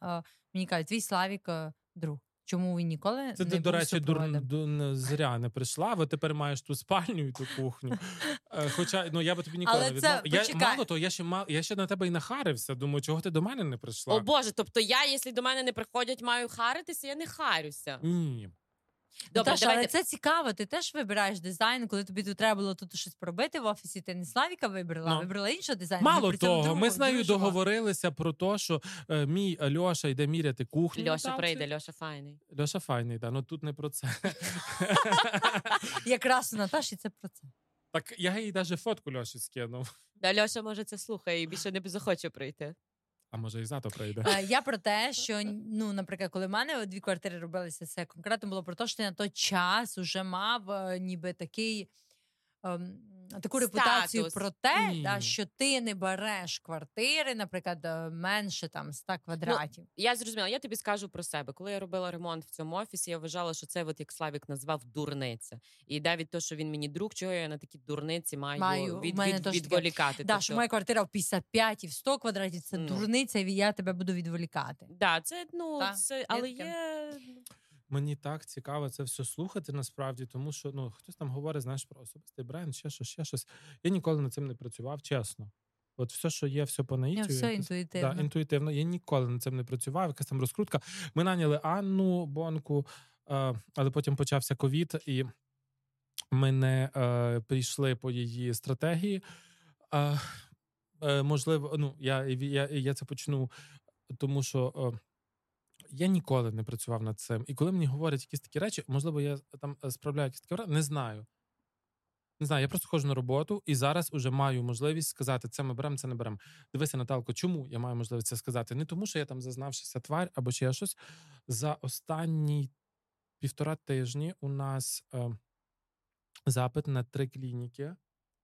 Мені кажуть, твій Славік друг. Чому ви ніколи Це не ти, до речі, дур, дур, зря не прийшла, бо тепер маєш ту спальню і ту кухню. Е, хоча ну я би тобі ніколи Але не відмов... Я мало того, я ще мал, я ще на тебе і нахарився. Думаю, чого ти до мене не прийшла? О Боже, тобто я, якщо до мене не приходять, маю харитися, я не харюся. Ні. Добре, Наташа, давайте... але це цікаво. Ти теж вибираєш дизайн, коли тобі тут треба було тут щось пробити в офісі. Ти не Славіка вибрала, ну, вибрала іншого дизайну. Мало того, другу, ми з нею договорилися про те, що е, мій Льоша йде міряти кухню. Льоша прийде, Льоша файний. Льоша файний, да, ну тут не про це. Якраз у Наташі це про це. Так я їй навіть фотку Льоші скинув. Да, Льоша, може, це слухає і більше не захоче прийти. А може і зато прийде. Е, я про те, що ну, наприклад, коли в мене дві квартири робилися, це конкретно було про те, що ти на той час вже мав е, ніби такий. Ем, таку Статус. репутацію про те, да, що ти не береш квартири, наприклад, е, менше там 100 квадратів. Ну, я зрозуміла, я тобі скажу про себе. Коли я робила ремонт в цьому офісі, я вважала, що це, от як Славік назвав, дурниця. І навіть те, що він мені друг, чого я на такі дурниці маю, маю від, від, від, відволікати. Да, тобто... що моя квартира в 55 і в 100 квадратів це ну. дурниця, і я тебе буду відволікати. Да, це ну Та, це, але є. Мені так цікаво це все слухати насправді, тому що ну хтось там говорить, знаєш, про особистий бренд, ще щось, ще щось. Я ніколи над цим не працював, чесно. От все, що є, все по наїтю. Все якось, інтуїтивно. Да, інтуїтивно. Я ніколи над цим не працював. Якась там розкрутка. Ми наняли Анну Бонку, е, але потім почався ковід, і ми не е, прийшли по її стратегії. Е, можливо, ну я, я, я це почну, тому що я ніколи не працював над цим. І коли мені говорять якісь такі речі, можливо, я там е, справляю якісь такі не знаю. Не знаю, я просто ходжу на роботу і зараз уже маю можливість сказати, це ми беремо, це не беремо. Дивися, Наталко, чому я маю можливість це сказати? Не тому, що я там зазнавшися тварь або ще щось. За останні півтора тижні у нас е, запит на три клініки.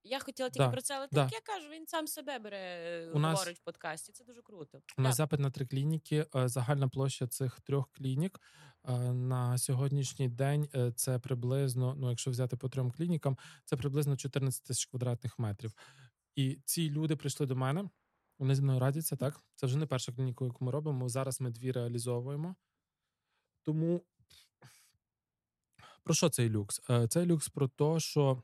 Я хотіла тільки да, про це, але да. так я кажу, він сам себе бере, у говорить нас, в подкасті. Це дуже круто. У нас запит на три клініки. Е, загальна площа цих трьох клінік е, на сьогоднішній день е, це приблизно, ну якщо взяти по трьом клінікам, це приблизно 14 тисяч квадратних метрів. І ці люди прийшли до мене. Вони зі мною радяться, так? Це вже не перша клініка, яку ми робимо. Зараз ми дві реалізовуємо. Тому про що цей люкс? Цей люкс про те, що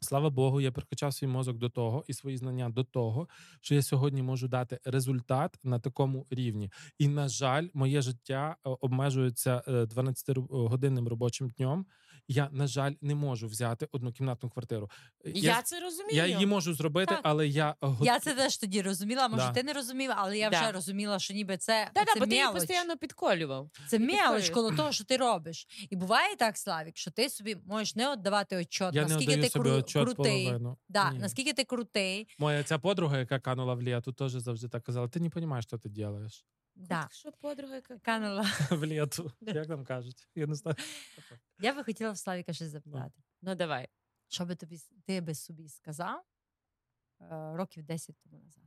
Слава Богу, я прикачав свій мозок до того і свої знання до того, що я сьогодні можу дати результат на такому рівні. І, на жаль, моє життя е, обмежується 12-годинним е, робочим днем. Я, на жаль, не можу взяти однокімнатну квартиру. Я це розумію. Я її можу зробити, Так. але я гот- Я це теж тоді розуміла. Може, Да. ти не розуміла, але я Да. вже розуміла, що ніби це, Та, це да, бо ти її постійно підколював. Це мелоч коло того, що ти робиш. І буває так, Славік, що ти собі можеш не віддавати отчет, я наскільки даю ти собі кру- крутий. Да, Ні. наскільки ти крутий. Моя ця подруга, яка канула в літу, теж завжди так казала: ти не розумієш, що ти робиш Да. Так що подруга, яка Канула. в літу. Як там кажуть? Я не знаю. Я би хотіла в Славіка щось запитати. Ну давай. Що би тобі ти би собі сказав е, років 10 тому назад?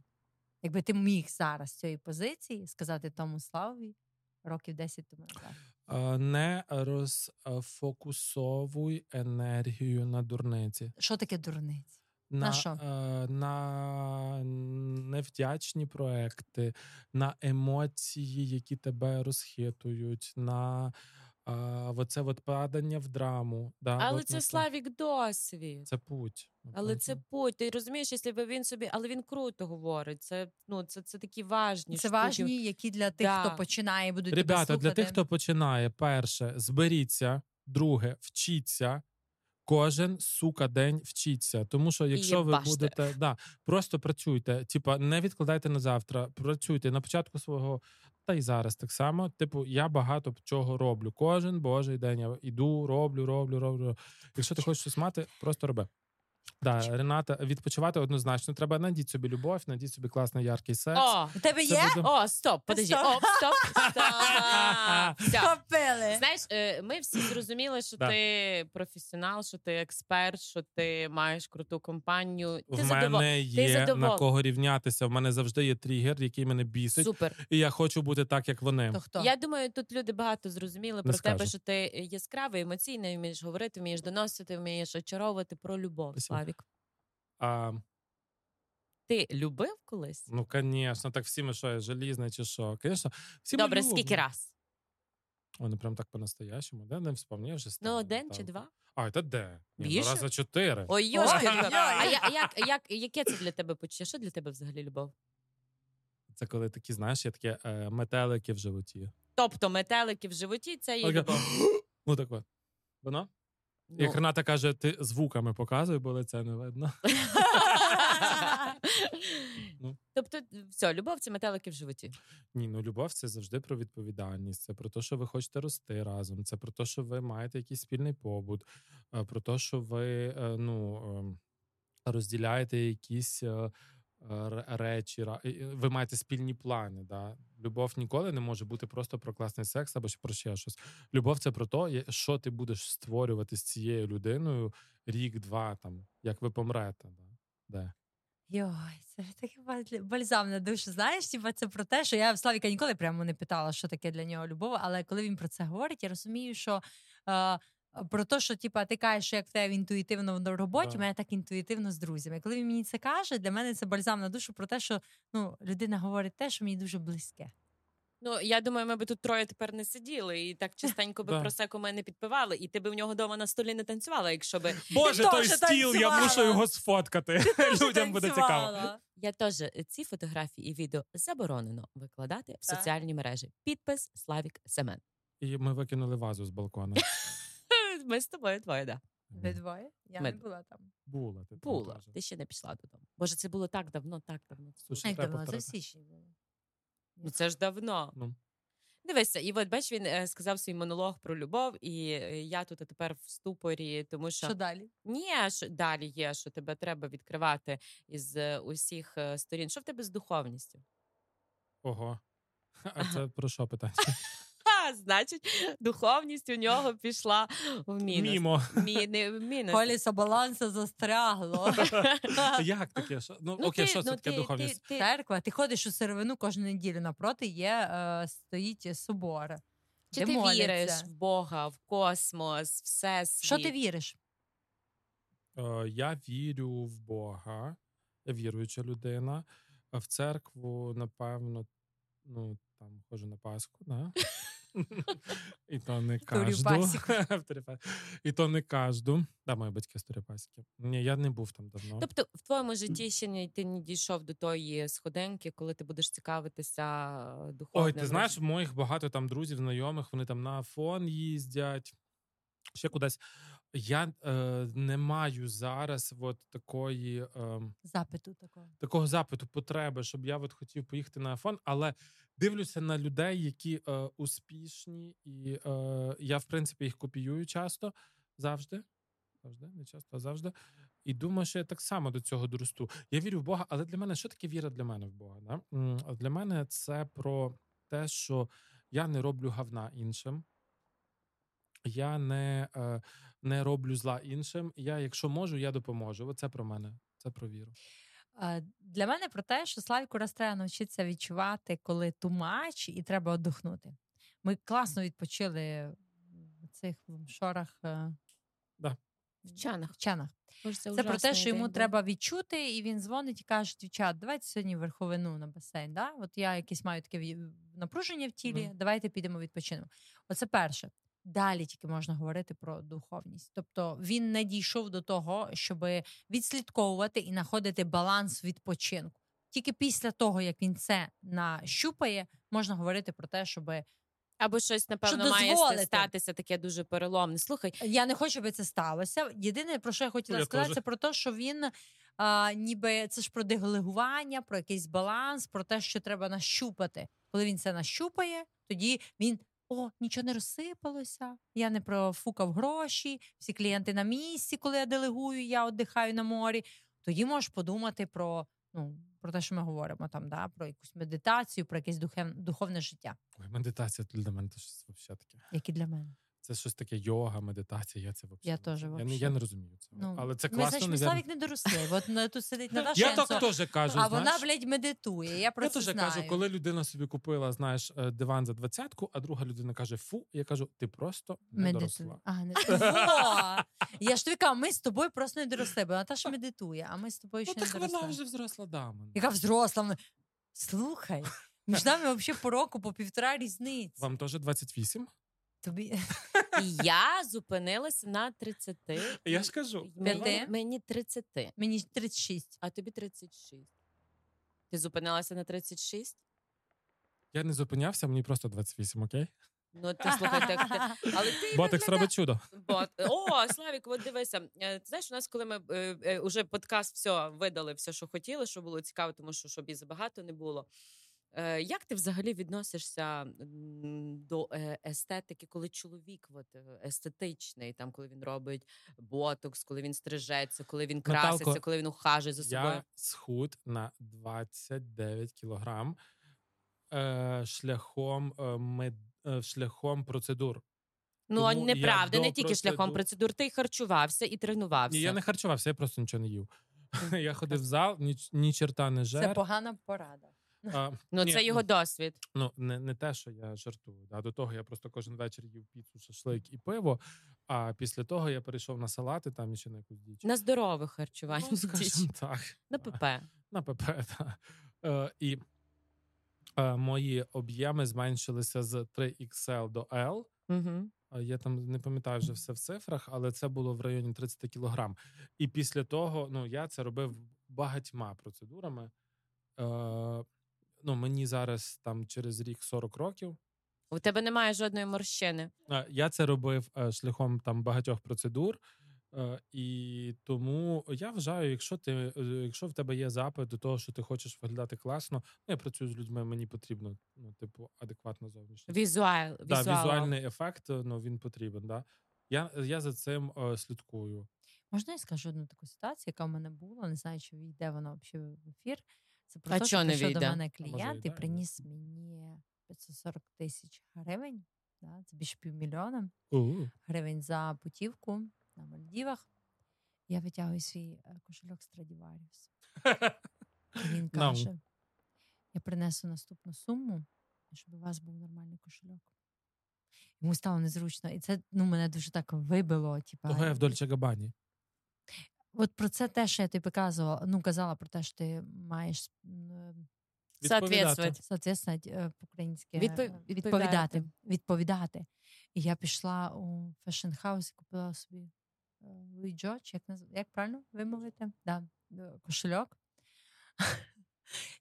Якби ти міг зараз з цієї позиції сказати тому Славі років 10 тому назад. Е, Не розфокусовуй енергію на дурниці. Що таке дурниць? На, що? е, на невдячні проекти, на емоції, які тебе розхитують, на е, оце от падання в драму. Да, Але от це на Славік досвід. Це путь. Але це путь. Ти розумієш, якщо він собі, але він круто говорить. Це ну це, це такі важні. Це штуки. важні, які для тих, Да. хто починає, будуть Ребята, тебе для тих, хто починає, перше, зберіться, друге, вчіться. Кожен сука день вчіться. Тому що якщо ви будете да, просто працюйте, типа не відкладайте на завтра, працюйте на початку свого, та й зараз так само. Типу, я багато чого роблю. Кожен божий день я іду, роблю, роблю, роблю. Якщо ти хочеш щось мати, просто роби. Да, Рената, відпочивати однозначно. Треба надіть собі любов, надіть собі класний яркий секс. О, У тебе є? буде- о, стоп, подожди. Стоп. О, стоп, стоп. Все. Знаєш, е, ми всі зрозуміли, що Да. ти професіонал, що ти експерт, що ти маєш круту компанію. Ти В задовол- мене є на задовол- кого рівнятися. В мене завжди є тригер, який мене бісить, Супер. і я хочу бути так, як вони. То хто? Я думаю, тут люди багато зрозуміли про тебе, що ти яскравий, емоційний, вмієш говорити, вмієш доносити, вмієш очаровувати про любов. Спасибо. Славік. А, Ти любив колись? ну, звісно, так всі ми що, я желізний чи що? Звісно, всі Добре, скільки раз? Вони прям так по-настоящему. Де не вспомнив вже Ну, один так. чи два? А, це де? Ні, ну, раза чотири. Ой. Ой-ой-ой. А як, як, яке це для тебе почуття? Що для тебе взагалі любов? Це коли такі, знаєш, є такі е, метелики в животі. Тобто метелики в животі це є любов. Ну, так от. Воно? Ну. Як Рената каже, ти звуками показуй, бо лице не видно. Ну. Тобто, все, любов це метелики в животі. Ні, ну любов це завжди про відповідальність. Це про те, що ви хочете рости разом. Це про те, що ви маєте якийсь спільний побут, е, про те, що ви е, ну, ем, розділяєте якісь. Е, Речі, ви маєте спільні плани. Да? Любов ніколи не може бути просто про класний секс або про ще щось. Любов це про те, що ти будеш створювати з цією людиною рік-два, там, як ви помрете. Да? Де? Йой, це ж таке бальзам на душу. Знаєш, типа це про те, що я в Славіка ніколи прямо не питала, що таке для нього любов, але коли він про це говорить, я розумію, що. Е, про те, що типа, ти кажеш, що як в тебе інтуїтивно в роботі, в мене так інтуїтивно з друзями. Коли він мені це каже, для мене це бальзам на душу про те, що ну, людина говорить те, що мені дуже близьке. Ну, я думаю, ми би тут троє тепер не сиділи і так частенько би Да. про секу ми підпивали, і ти би в нього вдома на столі не танцювала, якщо би. Боже, той стіл, я мушу його сфоткати. Людям буде цікаво. Я теж ці фотографії і відео заборонено викладати в соціальні мережі. Підпис Славік Семен. І ми викинули вазу з балкона. Ми з тобою двоє, да. Ви двоє? Я Ми- не була там. Була ти Була. теж. Ти ще не пішла додому. Боже, це було так давно, так давно. Слушай, Як давно? Перед- січні було. Ну це ж давно. Ну. Дивися, і от бач, він е, сказав свій монолог про любов, і е, я тут тепер в ступорі, тому що Що далі? ні, що далі є, що тебе треба відкривати із е, усіх е, сторін. Що в тебе з духовністю? Ого. А це про що питання? Значить, духовність у нього пішла в мінус. Мімо. Мі, не, в мінус. Колесо балансу застрягло. Як таке? Що? Ну, Ну, окей, ти- що це ну, таке ти- духовність? ти- ти- Церква, ти ходиш у сировину кожну неділю. Напроти є е, стоїть собор. Чи де ти моляться. віриш в Бога, в космос, всесвіт? Що ти віриш? Е, Я вірю в Бога, я віруюча людина. А В церкву, напевно, ну там хожу на Пасху, да? І то не па- І то не кажду. Да, мої батьки з турі. Ні, я не був там давно. Тобто в твоєму житті ще не ти не дійшов до тої сходинки, коли ти будеш цікавитися е, духовним. Ой, ти знаєш, моїх багато там друзів, знайомих, вони там на Афон їздять, ще кудись. Я е, не маю зараз от такої е, запиту такого такого запиту, потреби, щоб я от хотів поїхати на Афон, але дивлюся на людей, які е, успішні, і е, я, в принципі, їх копіюю часто завжди. Завжди, не часто, а завжди. І думаю, що я так само до цього доросту. Я вірю в Бога, але для мене що таке віра для мене в Бога? Да? Для мене це про те, що я не роблю гавна іншим. Я не е, не роблю зла іншим. Я, якщо можу, я допоможу. Оце про мене. Це про віру. Для мене про те, що Славіку раз треба навчитися відчувати, коли тумач, і треба оддохнути. Ми класно відпочили в цих шорах. Е, да. В чанах. В чанах. Це, це про те, що йому день, треба відчути, і він дзвонить і каже: дівчат, давайте сьогодні верховину на басейн. Да? От я якесь маю таке напруження в тілі, mm. давайте підемо відпочинемо. Оце перше. Далі тільки можна говорити про духовність. Тобто він не дійшов до того, щоб відслідковувати і знаходити баланс відпочинку. Тільки після того, як він це нащупає, можна говорити про те, щоб або щось напевно має статися таке дуже переломне. Слухай, я не хочу, щоб це сталося. Єдине про що я хотіла я сказати, теж. це про те, що він а, ніби це ж про делегування, про якийсь баланс, про те, що треба нащупати. Коли він це нащупає, тоді він о, нічого не розсипалося, я не профукав гроші, всі клієнти на місці, коли я делегую, я віддихаю на морі. Тоді можеш подумати про ну, про те, що ми говоримо там, да, про якусь медитацію, про якесь духовне, життя. Ой, медитація для мене теж взагалі таке. Як і для мене. Це щось таке йога, медитація. Я це взагалі. Я теж я, не, я не розумію цього. Ну, Але це класно. Ми, значить, Славік не доросли. От тут сидить Наташа. Я так теж кажу. А вона, блядь, медитує. Я про я це теж кажу, коли людина собі купила, знаєш, е, диван за двадцятку, а друга людина каже: Фу, я кажу, ти просто не Медиту... доросла. А, не... Я ж тобі кажу, ми з тобою просто не доросли, бо Наташа медитує, а ми з тобою ну, ще не доросли. вона вже взросла дама. Яка взросла? Слухай, між нами взагалі по року, по півтора різниці. Вам теж 28? Тобі я зупинилася на 30. Я ж кажу, мені, мені 30. Мені 36. А тобі 36. Ти зупинилася на 36? Я не зупинявся, мені просто 28, окей? Ну, ти слухай, так, ти... але ти Ботекс робить чудо. Бот. О, Славік, от дивися. Е, знаєш, у нас, коли ми е, е, уже подкаст все видали, все, що хотіли, що було цікаво, тому що щоб і забагато не було. Е, як ти взагалі відносишся до е, естетики, коли чоловік от, е, естетичний, там коли він робить ботокс, коли він стрижеться, коли він краситься, Наталко, коли він ухажує за собою? Я схуд на 29 кілограм е, шляхом мед, шляхом процедур. Ну Тому неправда, не тільки процедур... шляхом процедур. Ти харчувався і тренувався. Ні, Я не харчувався, я просто нічого не їв. Я ходив в зал, ні, ні черта не жер. Це погана порада. А, Ну, ні, це його досвід. Ну, не не те, що я жартую. Да. До того я просто кожен вечір їв піцу, шашлик і пиво. А після того я перейшов на салати там і ще на якусь діч. На здорове харчування. Ну, так. На ПП. На ПП, так. Е, І е, мої об'єми зменшилися з 3XL до L. Угу. Я там не пам'ятаю вже все в цифрах, але це було в районі 30 кілограм. І після того ну, я це робив багатьма процедурами. Е, ну мені зараз там через рік 40 років. У тебе немає жодної морщини. Я це робив е, шляхом там багатьох процедур. Е, і тому я вважаю, якщо ти, е, якщо в тебе є запит до того, що ти хочеш виглядати класно, ну я працюю з людьми, мені потрібно ну, типу, адекватно зовнішність. Візуаль, да, візуальний ефект ну, він потрібен. Да? Я я за цим о, слідкую. Можна я скажу одну таку ситуацію, яка в мене була, не знаю, чи війде вона взагалі в ефір. Це про а те, що прийшов до мене клієнт і приніс мені 540 тисяч гривень. Да, Це більше півмільйона uh. гривень за путівку на Мальдівах. Я витягую свій е, кошельок Страдіваріус. Він каже: я принесу наступну суму, щоб у вас був нормальний кошельок. Йому стало незручно. І це ну, мене дуже так вибило. Типа, Того я в Дольче Габані. От про це те, що я тобі казала, ну казала про те, що ти маєш Соответствовать. Соответствовать э, по-українськи Відпов... відповідати. відповідати. І я пішла у fashion house і купила собі Луї Вітон, як наз... як правильно вимовити? Да, е, Кошельок.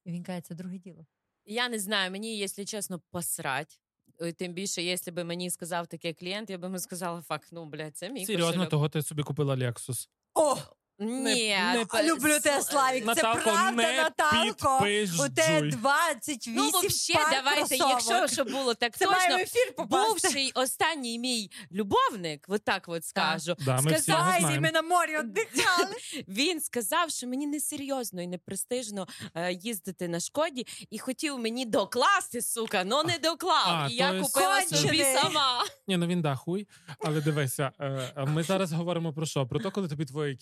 І він каже, це друге діло. Я не знаю, мені, якщо чесно, посрать. тим більше, якщо б мені сказав такий клієнт, я б йому сказала, fuck, ну блядь, це мій Серйозно, кошельок. того ти собі купила Lexus. О, Ні, не- а люблю тебе, Славік. Це Наталко, правда, не Наталко. У тебе 28 Ну, взагалі, пар давайте, кросовок. якщо щоб було так Це в точно, ефір попасти. бувший останній мій любовник, от так от скажу. Да, сказав, його ми на морі віддихали. Він сказав, що мені несерйозно і непрестижно е, їздити на шкоді, і хотів мені докласти, сука, ну не доклав. А, і я купила собі сама. Ні, ну він да, хуй. Але дивися, е, ми зараз говоримо про що? Про те, коли тобі твої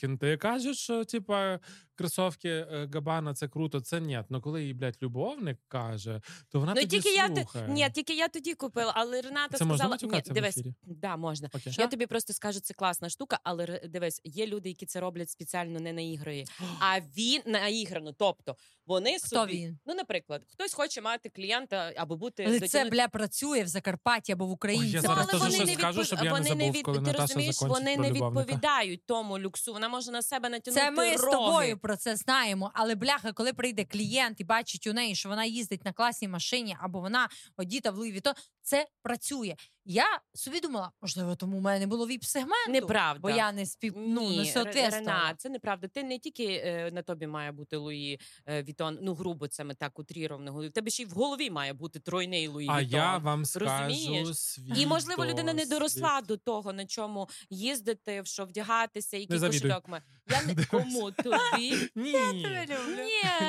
кінти кажуть, що типа кросовки е, Габана це круто, це ні. Ну коли їй, блядь, любовник каже, то вона Ну тоді тільки я слухає. т- ні, тільки я тоді купила, але Рената Це сказала, матюкатися ні, в дивись, ефірі? да, можна. Окей. Я тобі просто скажу, це класна штука, але дивись, є люди, які це роблять спеціально не на ігри, а він наіграно. Тобто вони Хто собі, він? ну, наприклад, хтось хоче мати клієнта або бути Але це, бля, працює в Закарпатті або в Україні. Ой, я зараз Ну, але вони щось не скажу, щоб я не вони забув, від- коли ти розумієш, вони не відповідають тому люксу. Вона може на себе натягнути Це ми з тобою про це знаємо. Але бляха, коли прийде клієнт і бачить у неї, що вона їздить на класній машині, або вона одіта в Луї Вітон, це працює. Я собі думала, можливо, тому в мене не було віп-сегменту, Неправда. бо я не спів ну, не Ні. Рена, це неправда. Ти не тільки е, на тобі має бути Луї е, Вітон, ну грубо це ми так утріровано говоримо. В тебе ще й в голові має бути тройний Луї А Вітон. я вам скажу Розумієш? свій І можливо людина не доросла до того, на чому їздити, в що вдягатися, який завідуй. кошельок має. Я не кому ні. Ні. Ні.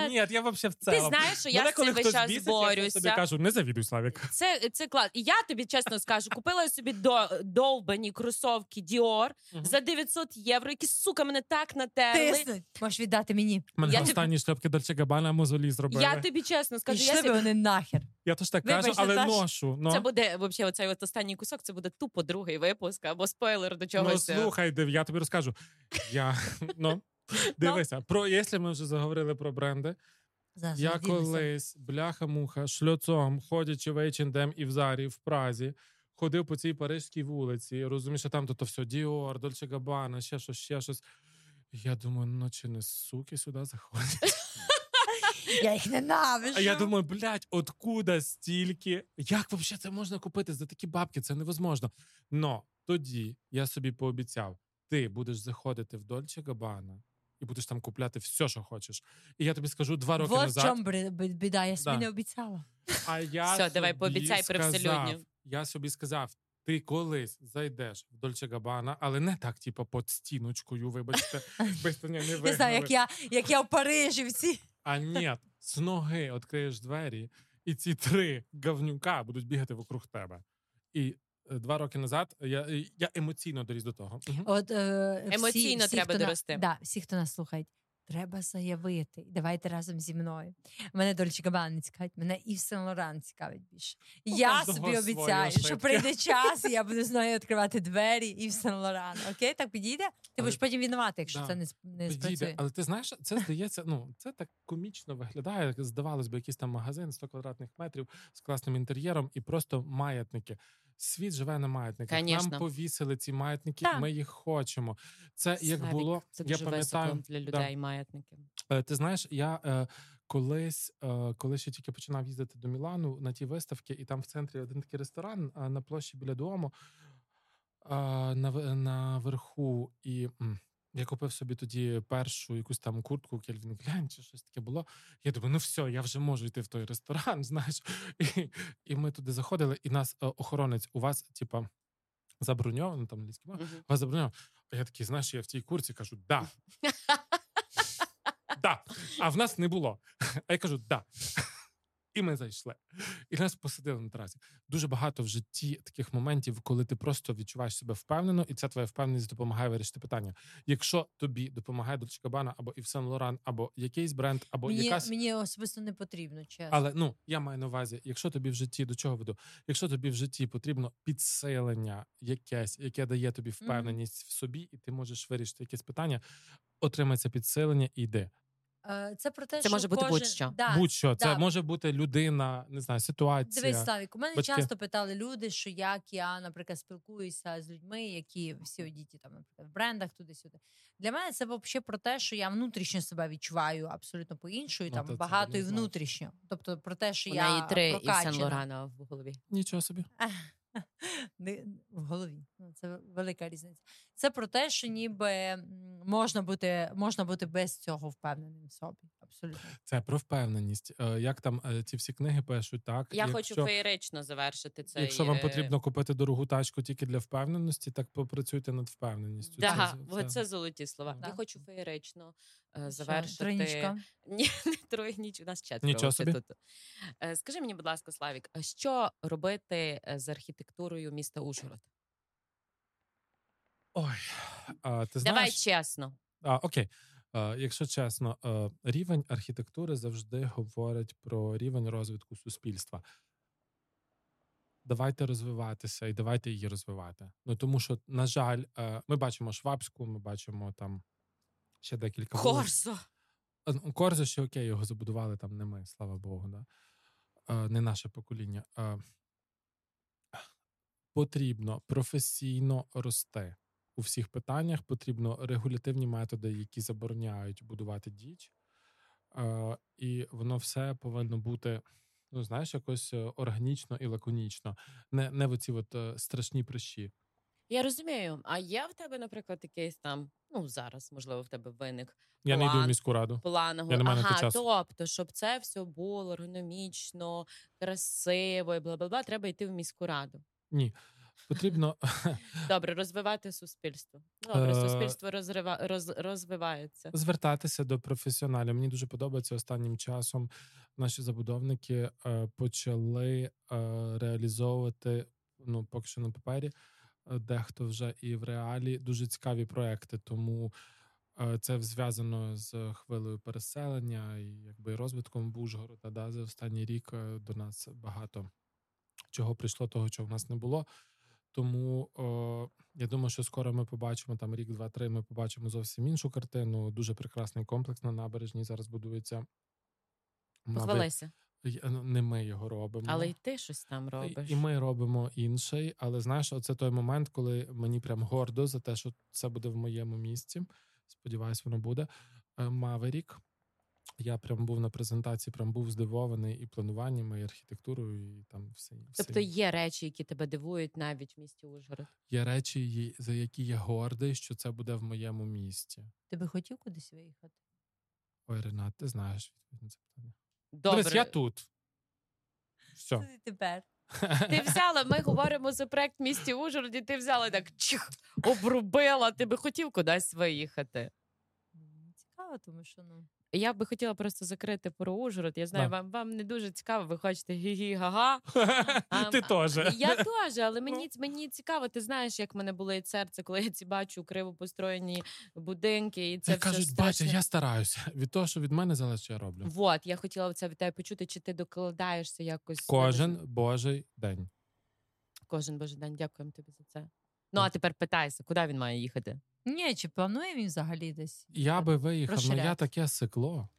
Ні, я взагалі в Ти знаєш, що я з цим весь час бісить, Я тобі кажу, не завідуй, Славік. Це, це клас. І я тобі чесно скажу, купила собі до, довбані кросовки Dior Мгм. за 900 євро, які сука мене так натерли. Тиснуть. Можеш віддати мені. Мене Я тобі- останні шльопки Дольче Габана мозолі зробили. Я тобі чесно скажу, я собі... вони нахер. Я теж так кажу, але Наташ. ношу. Ну. Це буде взагалі оцей от останній кусок, це буде тупо другий випуск або спойлер до Ну, чогось. е, слухай, див, я тобі розкажу. Я, ну, дивися, про, якщо ми вже заговорили про бренди, Зараз я колись, бляха-муха, шльоцом, ходячи в H&M і в Зарі в Празі, ходив по цій парижській вулиці, розумієш, що там то все Діор, Дольче Габана, ще щось, ще щось. Я думаю, ну чи не суки сюди заходять? Я їх ненавижу. А я думаю, блядь, откуда стільки? Як взагалі це можна купити за такі бабки? Це невозможно. Но тоді я собі пообіцяв: ти будеш заходити в Дольче Габана і будеш там купляти все, що хочеш. І я тобі скажу два роки Вот назад. бри- бі- біда, я собі Да. не обіцяла. А я Все, давай, пообіцяй сказав, привселюдню. Я собі сказав. Ти колись зайдеш в Дольче Габана, але не так, типу, під стіночкою, вибачте, не, не Не знаю, як я, як я в Парижі всі. А ні, з ноги відкриєш двері, і ці три говнюка будуть бігати вокруг тебе. І два роки назад я, я емоційно доріс до того. От, е, всі- Емоційно всі, треба хто на- Да, всі, хто нас слухають, треба заявити. Давайте разом зі мною. Мене Дольче Габан не цікавить, мене Ів Сен Лоран цікавить більше. У я собі обіцяю, що прийде час, і я буду з нею відкривати двері Ів Сен Лоран. Окей, так підійде? Ти Але- будеш потім винувати, якщо Да. це не, сп- не Підійде. спрацює. Але ти знаєш, це здається, ну це так комічно виглядає. як Здавалось би, якийсь там магазин 100 квадратних метрів з класним інтер'єром і просто маятники. Світ живе на маятниках. Конечно. Нам повісили ці маятники, да. ми їх хочемо. Це як Славік, було. Це я пам'ятаю для да. людей маятники. Е, Ти знаєш, я е, колись, е, коли ще тільки починав їздити до Мілану на ті виставки, і там в центрі один такий ресторан е, на площі біля дому е, на, наверху. І я купив собі тоді першу якусь там куртку Кельвін Кляйн чи щось таке було. Я думаю, ну все, я вже можу йти в той ресторан, знаєш. І, і ми туди заходили, і нас е, охоронець у вас, типа, заброньовано, там англійською мовою, Мгм. вас заброньовано. А я такий, знаєш, я в тій курці кажу, да. Да. А в нас не було. А я кажу, да. І ми зайшли. І нас посадили на трасі. Дуже багато в житті таких моментів, коли ти просто відчуваєш себе впевнено, і ця твоя впевненість допомагає вирішити питання. Якщо тобі допомагає Dolce Gabbana або Saint Laurent, або якийсь бренд, або Мені, якась. мені особисто не потрібно, чесно. Але ну я маю на увазі, якщо тобі в житті до чого веду, якщо тобі в житті потрібно підсилення якесь, яке дає тобі впевненість в собі, і ти можеш вирішити якесь питання, отримай це підсилення і йди. Е, це про те, це що може бути кожен... будь-що. Да, Будь-що, це може бути людина, не знаю, ситуація. Дивись, Славік, у мене Батьки. часто питали люди, що як я, наприклад, спілкуюся з людьми, які всі одіті там, наприклад, в брендах туди-сюди. Для мене це взагалі про те, що я внутрішньо себе відчуваю абсолютно по-іншою, Ну, там то багато і внутрішньо. Тобто про те, що У я неї три і Сен Лорана в голові. Нічого собі. В голові. Ну, Це велика різниця. Це про те, що ніби можна бути, можна бути без цього впевненим в собі. Абсолютно. Це про впевненість. Е, Як там е, ці всі книги пишуть, так Я хочу якщо, феєрично завершити цей... якщо вам е, потрібно купити дорогу тачку тільки для впевненості, так попрацюйте над впевненістю. Да, Це- це, золоті слова. Да. Я хочу феєрично завершити. Тройнічка. Ні, не тройніч, у нас четверо. Нічого собі. Тут. Е, Скажи мені, будь ласка, Славік, що робити е, з архітектурою міста Ужгород? Ой, а, ти Давай чесно. а, окей. А, якщо чесно, рівень архітектури завжди говорить про рівень розвитку суспільства. Давайте розвиватися і давайте її розвивати. Ну тому що, на жаль, е, ми бачимо Швабську, ми бачимо там ще декілька вулиць. Корсо. Ну, Корзо ще окей, його забудували там не ми, слава Богу, да? Не наше покоління. Потрібно професійно рости у всіх питаннях. Потрібно регулятивні методи, які забороняють будувати діч. Е, і воно все повинно бути, ну знаєш, якось е, органічно і лаконічно, не, не в оці от е, страшні прищі. Я розумію. А є в тебе, наприклад, якийсь там, ну зараз, можливо, в тебе виник Я не йду в міську раду. план. Я не маю на ага, часу. тобто, щоб це все було ергономічно, красиво і бла бла бла, треба йти в міську раду. Ні. Потрібно Добре, розвивати суспільство. Добре, Е, суспільство розрива... роз... розвивається. звертатися до професіоналів. Мені дуже подобається останнім часом. Наші забудовники е, почали е, реалізовувати ну поки що на папері, дехто вже і в реалі дуже цікаві проекти. Тому е, це зв'язано з хвилею переселення і якби розвитком Бужгорода. Да, за останній рік е, до нас багато чого прийшло, того, чого в нас не було. Тому о, я думаю, що скоро ми побачимо там рік, два, три. Ми побачимо зовсім іншу картину. Дуже прекрасний комплекс на набережній зараз будується. Мабуть, не ми його робимо. Але й ти щось там робиш. І ми робимо інший. Але знаєш, оце той момент, коли мені прям гордо за те, що це буде в моєму місці. Сподіваюсь, воно буде. Е, Маверік. Я прям був на презентації, прям був здивований і плануванням, і архітектурою, і там все. все Тобто є речі, які тебе дивують навіть в місті Ужгород. Є речі, за які я гордий, що це буде в моєму місті. Ти би хотів кудись виїхати? Ой, Ренат, ти знаєш відповідь на це питання. Добре, Дивись, я тут. Все. Ти тепер. ти взяла. Ми говоримо за проект в місті Ужгороді. Ти взяла так чих, обрубила. Ти би хотів кудись виїхати. Цікаво, тому що ну. Я би хотіла просто закрити про Ужгород. Я знаю, Да. вам вам не дуже цікаво. Ви хочете гі-гі, га-га. А, Ти теж. Я теж, але мені мені цікаво. Ти знаєш, як мене болить серце, коли я ці бачу криво построєні будинки, і це Це все кажуть, страшне. бачиш, я стараюся. Від того, що від мене залежить, що я роблю. Вот, я хотіла це від тебе почути, чи ти докладаєшся якось Кожен не божий день. кожен божий день. Дякуємо тобі за це. Ну а тепер питайся, куди він має їхати? Ні, чи планує він взагалі десь? Я би виїхав, але я таке сикло.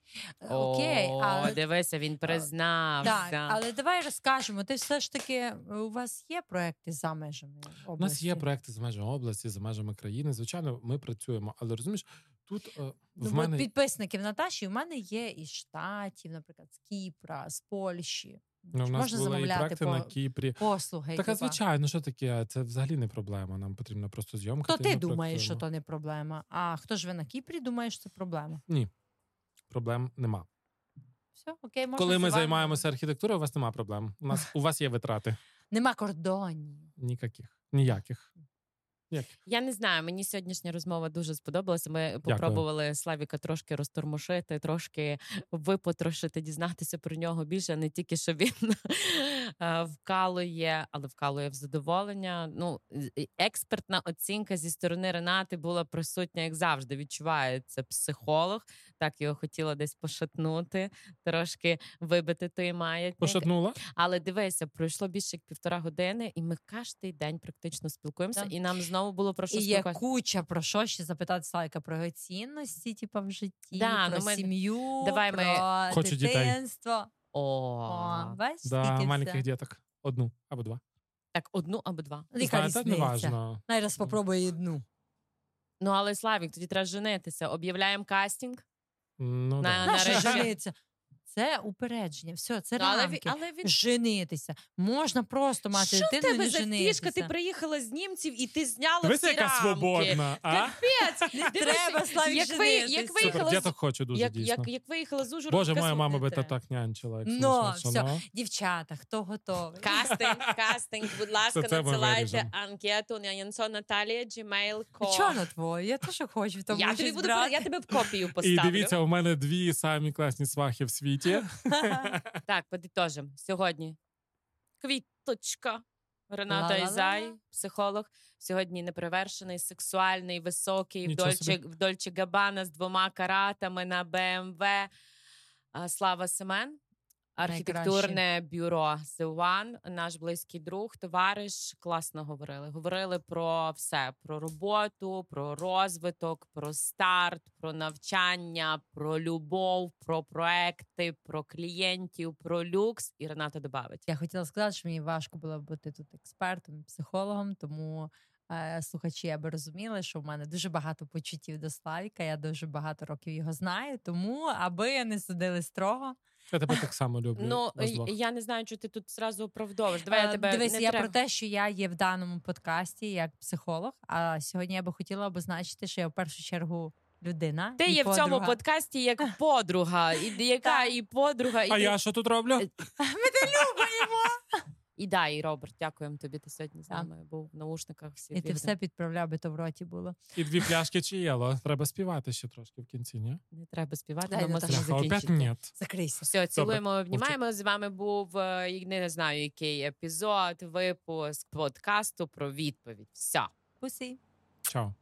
Е, Окей, О, але дивися, він признався. Так, але давай розкажемо. Ти все ж таки е, у вас є проекти за межами області? У нас є проекти за межами області, за межами країни. Звичайно, ми працюємо, але розумієш, тут е, Ну, в мене підписників Наташі. У мене є із штатів, наприклад, з Кіпра, з Польщі. Ну, в нас Можна були і замовляти проекти по на Кіпрі. послуги. Так, а звичайно, що таке? Це взагалі не проблема. Нам потрібно просто зйомка. То ти думаєш, що то не проблема. А хто живе на Кіпрі, думає, що це проблема. Ні, Проблем нема. Все, окей, можна Коли ми вами. займаємося архітектурою, у вас нема проблем. У нас у вас є витрати. Нема кордонів. Ніяких. Ніяких. Я не знаю, мені сьогоднішня розмова дуже сподобалася. Ми попробували Славіка трошки розтормошити, трошки випотрошити, дізнатися про нього більше, не тільки що він е, вкалує, але вкалує в задоволення. Ну, експертна оцінка зі сторони Ренати була присутня, як завжди. Відчувається психолог. Так його хотіла десь пошатнути, трошки вибити той маятник. Пошатнула? Але дивися, пройшло більше як півтора години, і ми кожен день практично спілкуємося, Так. і нам знову знову було про що І є куча про що ще запитати Славіка про його цінності, типу, в житті, Да, про ну ми- сім'ю, Давай ми- про Хочу дітей. дитинство. О, О, бачиш, Да, маленьких все. діток. Одну або два. так одну або два. Знаєте, різниця? неважно. Най раз попробуй одну. Ну але Славік, тоді треба женитися. Об'являємо кастинг. Ну, На- да. на Наша речі. Це упередження, все, це але, рамки. але він Женитися. Можна просто мати що дитину і тебе не за женитися. фішка? Ти приїхала з німців і ти зняла Дивися, всі яка рамки. свободна. А? Капець! Не треба, Славік, як ви, женитися. як виїхала Супер, з діток хочу дуже як, дійсно. як, як виїхала з Ужгорода. Боже, моя мама би то так нянчила. Ну, все. ну. Дівчата, хто готовий? Кастинг, кастинг, будь ласка, надсилайте анкету на Янсон Наталія, gmail.com. Чого на твою? Я теж хочу тому Я тобі буду я тебе в копію І дивіться, у мене дві самі класні свахи в світі. Так, подитожимо. Сьогодні квіточка. Рената. Ізай, психолог. Сьогодні неперевершений, сексуальний, високий, в Дольче Габана з двома каратами на БМВ. Слава Семен. Архітектурне бюро The One, наш близький друг, товариш. Класно говорили. Говорили про все: про роботу, про розвиток, про старт, про навчання, про любов, про проекти, про клієнтів, про люкс. І Рената добавить. Я хотіла сказати, що мені важко було бути тут експертом, психологом, тому е, слухачі аби розуміли, що в мене дуже багато почуттів до Славіка. Я дуже багато років його знаю. Тому аби не судили строго. Я тебе так само люблю. Ну я не знаю, чи ти тут зразу оправдовуєш. Давай я Е, тебе Дивись, не я треба. про те, що я є в даному подкасті як психолог. А сьогодні я би хотіла обозначити, що я в першу чергу людина. Ти і є в цьому подкасті як подруга, і яка і подруга, і А ти- я що тут роблю? Е, Ми те любимо. І да, і Роберт, дякуємо тобі. Ти сьогодні з Так. нами був в наушниках. Всі І ти все підправляв, би то в роті було. І дві пляшки чиєло. Треба співати ще трошки в кінці, ні? Не треба співати, Бляха, опять закінчити. ні. Закрийся. Все, цілуємо, обнімаємо. З вами був е, не знаю, який епізод, випуск подкасту про відповідь. Все. Пусі. Чао.